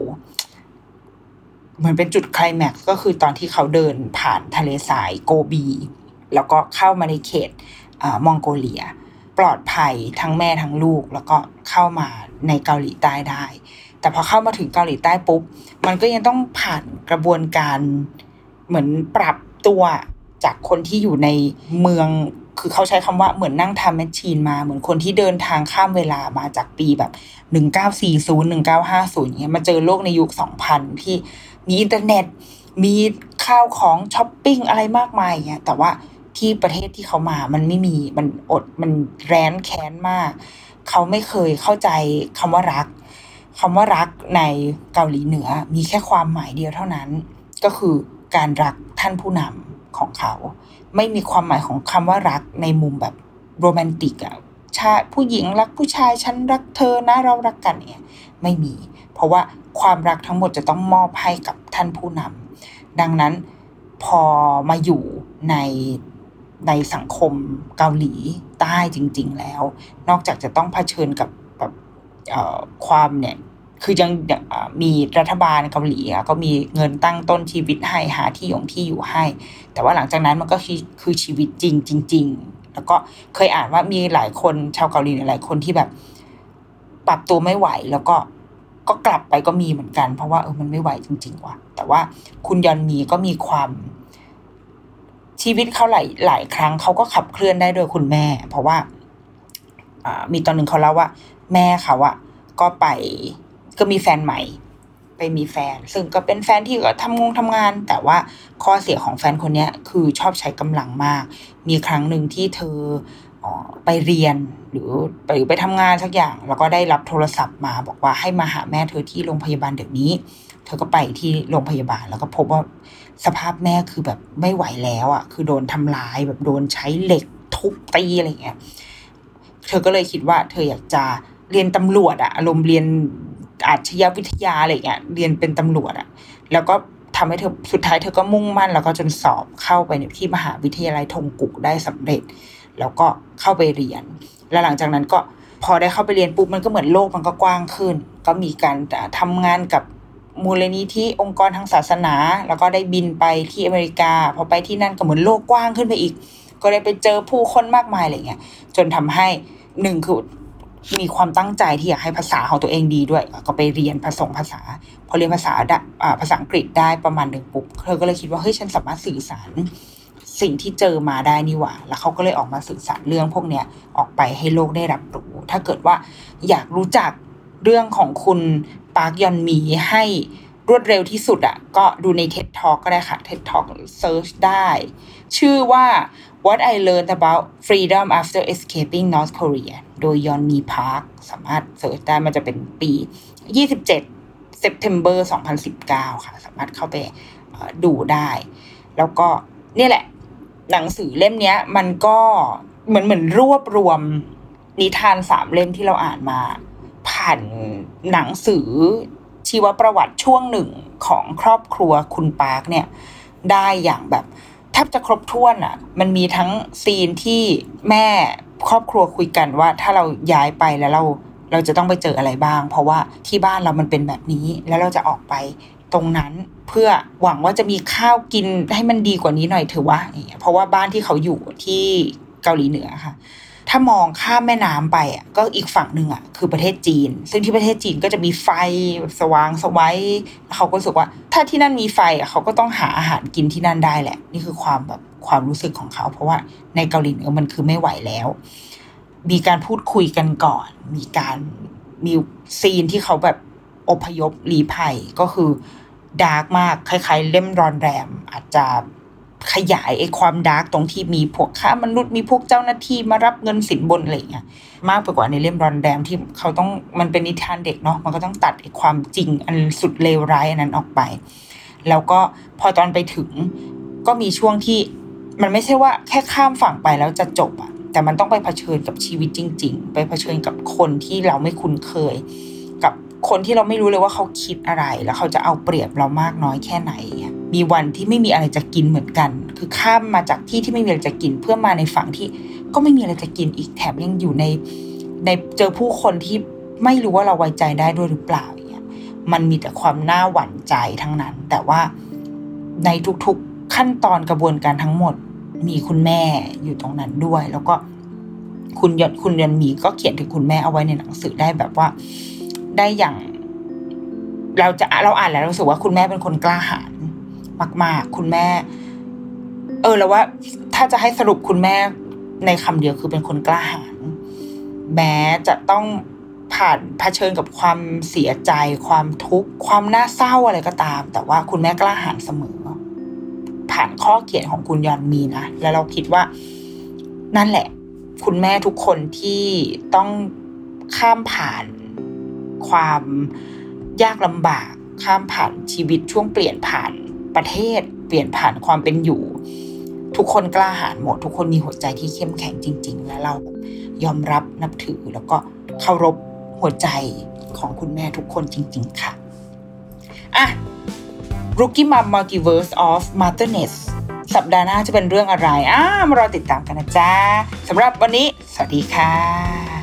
เหมือนเป็นจุดไคลแม็กซ์ก็คือตอนที่เขาเดินผ่านทะเลทรายโกบี แล้วก็เข้ามาในเขตอมองโกเลีย ปลอดภัยทั้งแม่ทั้งลูก แล้วก็เข้ามาในเกาหลีใต้ได้ แต่พอเข้ามาถึงเกาหลีใต้ปุ๊บ มันก็ยังต้องผ่านกระบวนการเหมือนปรับตัวจากคนที่อยู่ในเมือง คือเขาใช้คำว่าเหมือนนั่ง time machine มาเหมือนคนที่เดินทางข้ามเวลามาจากปีแบบหนึ่งเก้าสี่ศูนย์หนึ่งเก้าห้าศูนย์เงี้ยมาเจอโลกในยุคสองพันที่มีอินเทอร์เน็ต มีข้าวของช้อปปิ้งอะไรมากมายเงี้ยแต่ว่าที่ประเทศที่เขามามันไม่มีมันอดมันแร้นแค้นมาก เขาไม่เคยเข้าใจคำว่ารักคำว่ารักในเกาหลีเหนือมีแค่ความหมายเดียวเท่านั้น ก็คือการรักท่านผู้นำของเขา ไม่มีความหมายของคำว่ารักในมุมแบบโรแมนติกอะชายผู้หญิงรักผู้ชายฉันรักเธอนะเรารักกันเนี่ยไม่มี เพราะว่าความรักทั้งหมดจะต้องมอบให้กับท่านผู้นำดังนั้นพอมาอยู่ในในสังคมเกาหลีใต้จริง ๆ แล้ว นอกจากจะต้องเผชิญกับแบบความเนี่ย คือยังมีรัฐบาลเกาหลีก็มีเงินตั้งต้นชีวิตให้หาที่ยงที่อยู่ให้ แต่ว่าหลังจากนั้นมันก็คือคือชีวิตจริงจริง ๆ แล้วก็เคยอ่านว่ามีหลายคนชาวเกาหลีหลายคนที่แบบ ปรับตัวไม่ไหวแล้วก็ก็กลับไปก็มีเหมือนกัน เพราะว่าเออมันไม่ไหวจริง ๆ ว่ะ แต่ว่าคุณยอนมีก็มีความชีวิตเขาหลายหลายครั้งเขาก็ขับเคลื่อนได้โดยคุณแม่ เพราะว่ามีตอนหนึ่งเขาเล่าว่า แม่เขาอะก็ไป ก็มีแฟนใหม่ ไปมีแฟน ซึ่งก็เป็นแฟนที่ก็ทำงงทำงาน แต่ว่าข้อเสียของแฟนคนนี้คือชอบใช้กำลังมาก มีครั้งหนึ่งที่เธอไปเรียนหรือไปไปทำงานสักอย่าง แล้วก็ได้รับโทรศัพท์มาบอกว่าให้มาหาแม่เธอที่โรงพยาบาลเดี๋ยวนี้ เธอก็ไปที่โรงพยาบาล แล้วก็พบว่าสภาพแม่คือแบบไม่ไหวแล้วอะ คือโดนทำร้ายแบบโดนใช้เหล็กทุบตีอะไรเงี้ย เธอก็เลยคิดว่า เธออยากจะเรียนตำรวจอะอารมณ์เรียน อาชญาวิทยาอะไรเงี้ยเรียนเป็นตำรวจอะแล้วก็ทำให้เธอสุดท้ายเธอก็มุ่งมั่น แล้วก็จนสอบเข้าไปในที่มหาวิทยาลัยทงกุกได้สำเร็จ แล้วก็เข้าไปเรียน แล้วหลังจากนั้นก็พอได้เข้าไปเรียนปุ๊บมันก็เหมือนโลกมันก็กว้างขึ้น ก็มีการทำงานกับมูลนิธิองค์กรทางศาสนา แล้วก็ได้บินไปที่อเมริกา พอไปที่นั่นก็เหมือนโลกกว้างขึ้นไปอีก ก็ได้ไปเจอผู้คนมากมายอะไรเงี้ยจนทำให้หนึ่งคือ มีความตั้งใจที่อยากให้ภาษาของตัวเองดีด้วย ก็ไปเรียนผสมภาษา พอเรียนภาษาภาษาอังกฤษได้ประมาณหนึ่งปุ๊บเธอก็เลยคิดว่าเฮ้ยฉันสามารถสื่อสารสิ่งที่เจอมาได้นี่หว่า แล้วเขาก็เลยออกมาสื่อสารเรื่องพวกเนี้ยออกไปให้โลกได้รับรู้ ถ้าเกิดว่าอยากรู้จักเรื่องของคุณปาร์กยอนมีให้รวดเร็วที่สุดอะ่ะก็ดูใน TED Talk ก็ได้ค่ะ TED Talk Search ได้ ชื่อว่า What I Learned About Freedom After Escaping North Korea โดยยอนมีพาร์คสามารถ search ได้มันจะเป็นปี 27 September 2019 ค่ะ สามารถเข้าไปดูได้ แล้วก็นี่แหละ หนังสือเล่มนี้มันก็เหมือนเหมือนรวบรวมนิทานสามเล่มที่เราอ่านมา ผ่านหนังสือชีวประวัติช่วงหนึ่งของครอบครัวคุณปาร์คเนี่ย ได้อย่างแบบแทบจะครบถ้วนอะ มันมีทั้งซีนที่แม่ ครอบครัวคุยกันว่า ถ้าเราย้ายไปแล้วเราเราจะต้องไปเจออะไรบ้าง เพราะว่าที่บ้านเรามันเป็นแบบนี้ แล้วเราจะออกไปตรงนั้นเพื่อหวังว่าจะมีข้าวกินให้มันดีกว่านี้หน่อยเถอะวะอย่างเงี้ยเพราะว่าบ้านที่เขาอยู่ที่เกาหลีเหนือค่ะ ถ้ามองข้ามแม่น้ำไปอะก็อีกฝั่งหนึ่งอะคือประเทศจีน ซึ่งที่ประเทศจีนก็จะมีไฟสว่างสวัยเขาก็รู้สึกว่า ถ้าที่นั่นมีไฟอะเขาก็ต้องหาอาหารกินที่นั่นได้แหละ นี่คือความแบบ ความรู้สึกของเขา เพราะว่าในเกาหลีเหนือมันคือไม่ไหวแล้ว มีการพูดคุยกันก่อน มีการมี scene ที่เขาแบบอพยพลี้ภัยก็คือ dark มากคล้ายๆ เล่มรอนแรม อาจจะขยายไอ้ความ dark ตรงที่มีพวกค้ามนุษย์มีพวกเจ้าหน้าที่มารับเงินสินบนอะไรเงี้ยมากไปกว่าในเล่มรอนแรมที่เขาต้องมันเป็นนิทานเด็กเนาะมันก็ต้องตัดไอ้ความจริงอันสุดเลวร้ายอันนั้นออกไป แล้วก็พอตอนไปถึงก็มีช่วงที่ มันไม่ใช่ว่าแค่ข้ามฝั่งไปแล้วจะจบอะแต่มันต้องไปเผชิญกับชีวิตจริง ๆ ไปเผชิญกับคนที่เราไม่คุ้นเคย กับคนที่เราไม่รู้เลยว่าเขาคิดอะไร แล้วเขาจะเอาเปรียบเรามากน้อยแค่ไหน มีวันที่ไม่มีอะไรจะกินเหมือนกัน คือข้ามมาจากที่ที่ไม่มีอะไรจะกินเพื่อมาในฝั่งที่ก็ไม่มีอะไรจะกินอีกแถมยังอยู่ในในเจอผู้คนที่ไม่รู้ว่าเราไว้ใจได้ด้วยหรือเปล่าเงี้ยมันมีแต่ความน่าหวั่นใจทั้งนั้น แต่ว่าในทุกๆขั้นตอนกระบวนการทั้งหมด มีคุณแม่อยู่ตรงนั้นด้วย แล้วก็คุณยศคุณยันมีก็เขียนถึงคุณแม่เอาไว้ในหนังสือได้แบบว่าได้อย่าง เราจะเราอ่านแล้วเรารู้สึกว่าคุณแม่เป็นคนกล้าหาญมาก ๆ คุณแม่ เออแล้วว่า ถ้าจะให้สรุปคุณแม่ในคำเดียวคือเป็นคนกล้าหาญแม้จะต้องผ่านเผชิญกับความเสียใจ ความทุกข์ความน่าเศร้าอะไรก็ตาม แต่ว่าคุณแม่กล้าหาญเสมอ ผ่านข้อเขียนของคุณยอนมีนะ แล้วเราคิดว่านั่นแหละ คุณแม่ทุกคนที่ต้องข้ามผ่านความยากลำบาก ข้ามผ่านชีวิตช่วงเปลี่ยนผ่านประเทศ เปลี่ยนผ่านความเป็นอยู่ ทุกคนกล้าหาญหมด ทุกคนมีหัวใจที่เข้มแข็งจริง ๆ และเรายอมรับนับถือแล้วก็เคารพหัวใจของคุณแม่ทุกคนจริง ๆ ค่ะอะ Rookie Mom Multiverse of Motherness สัปดาห์หน้าจะเป็นเรื่องอะไร อ้ามารอติดตามกันนะจ๊ะสำหรับวันนี้ สวัสดีค่ะ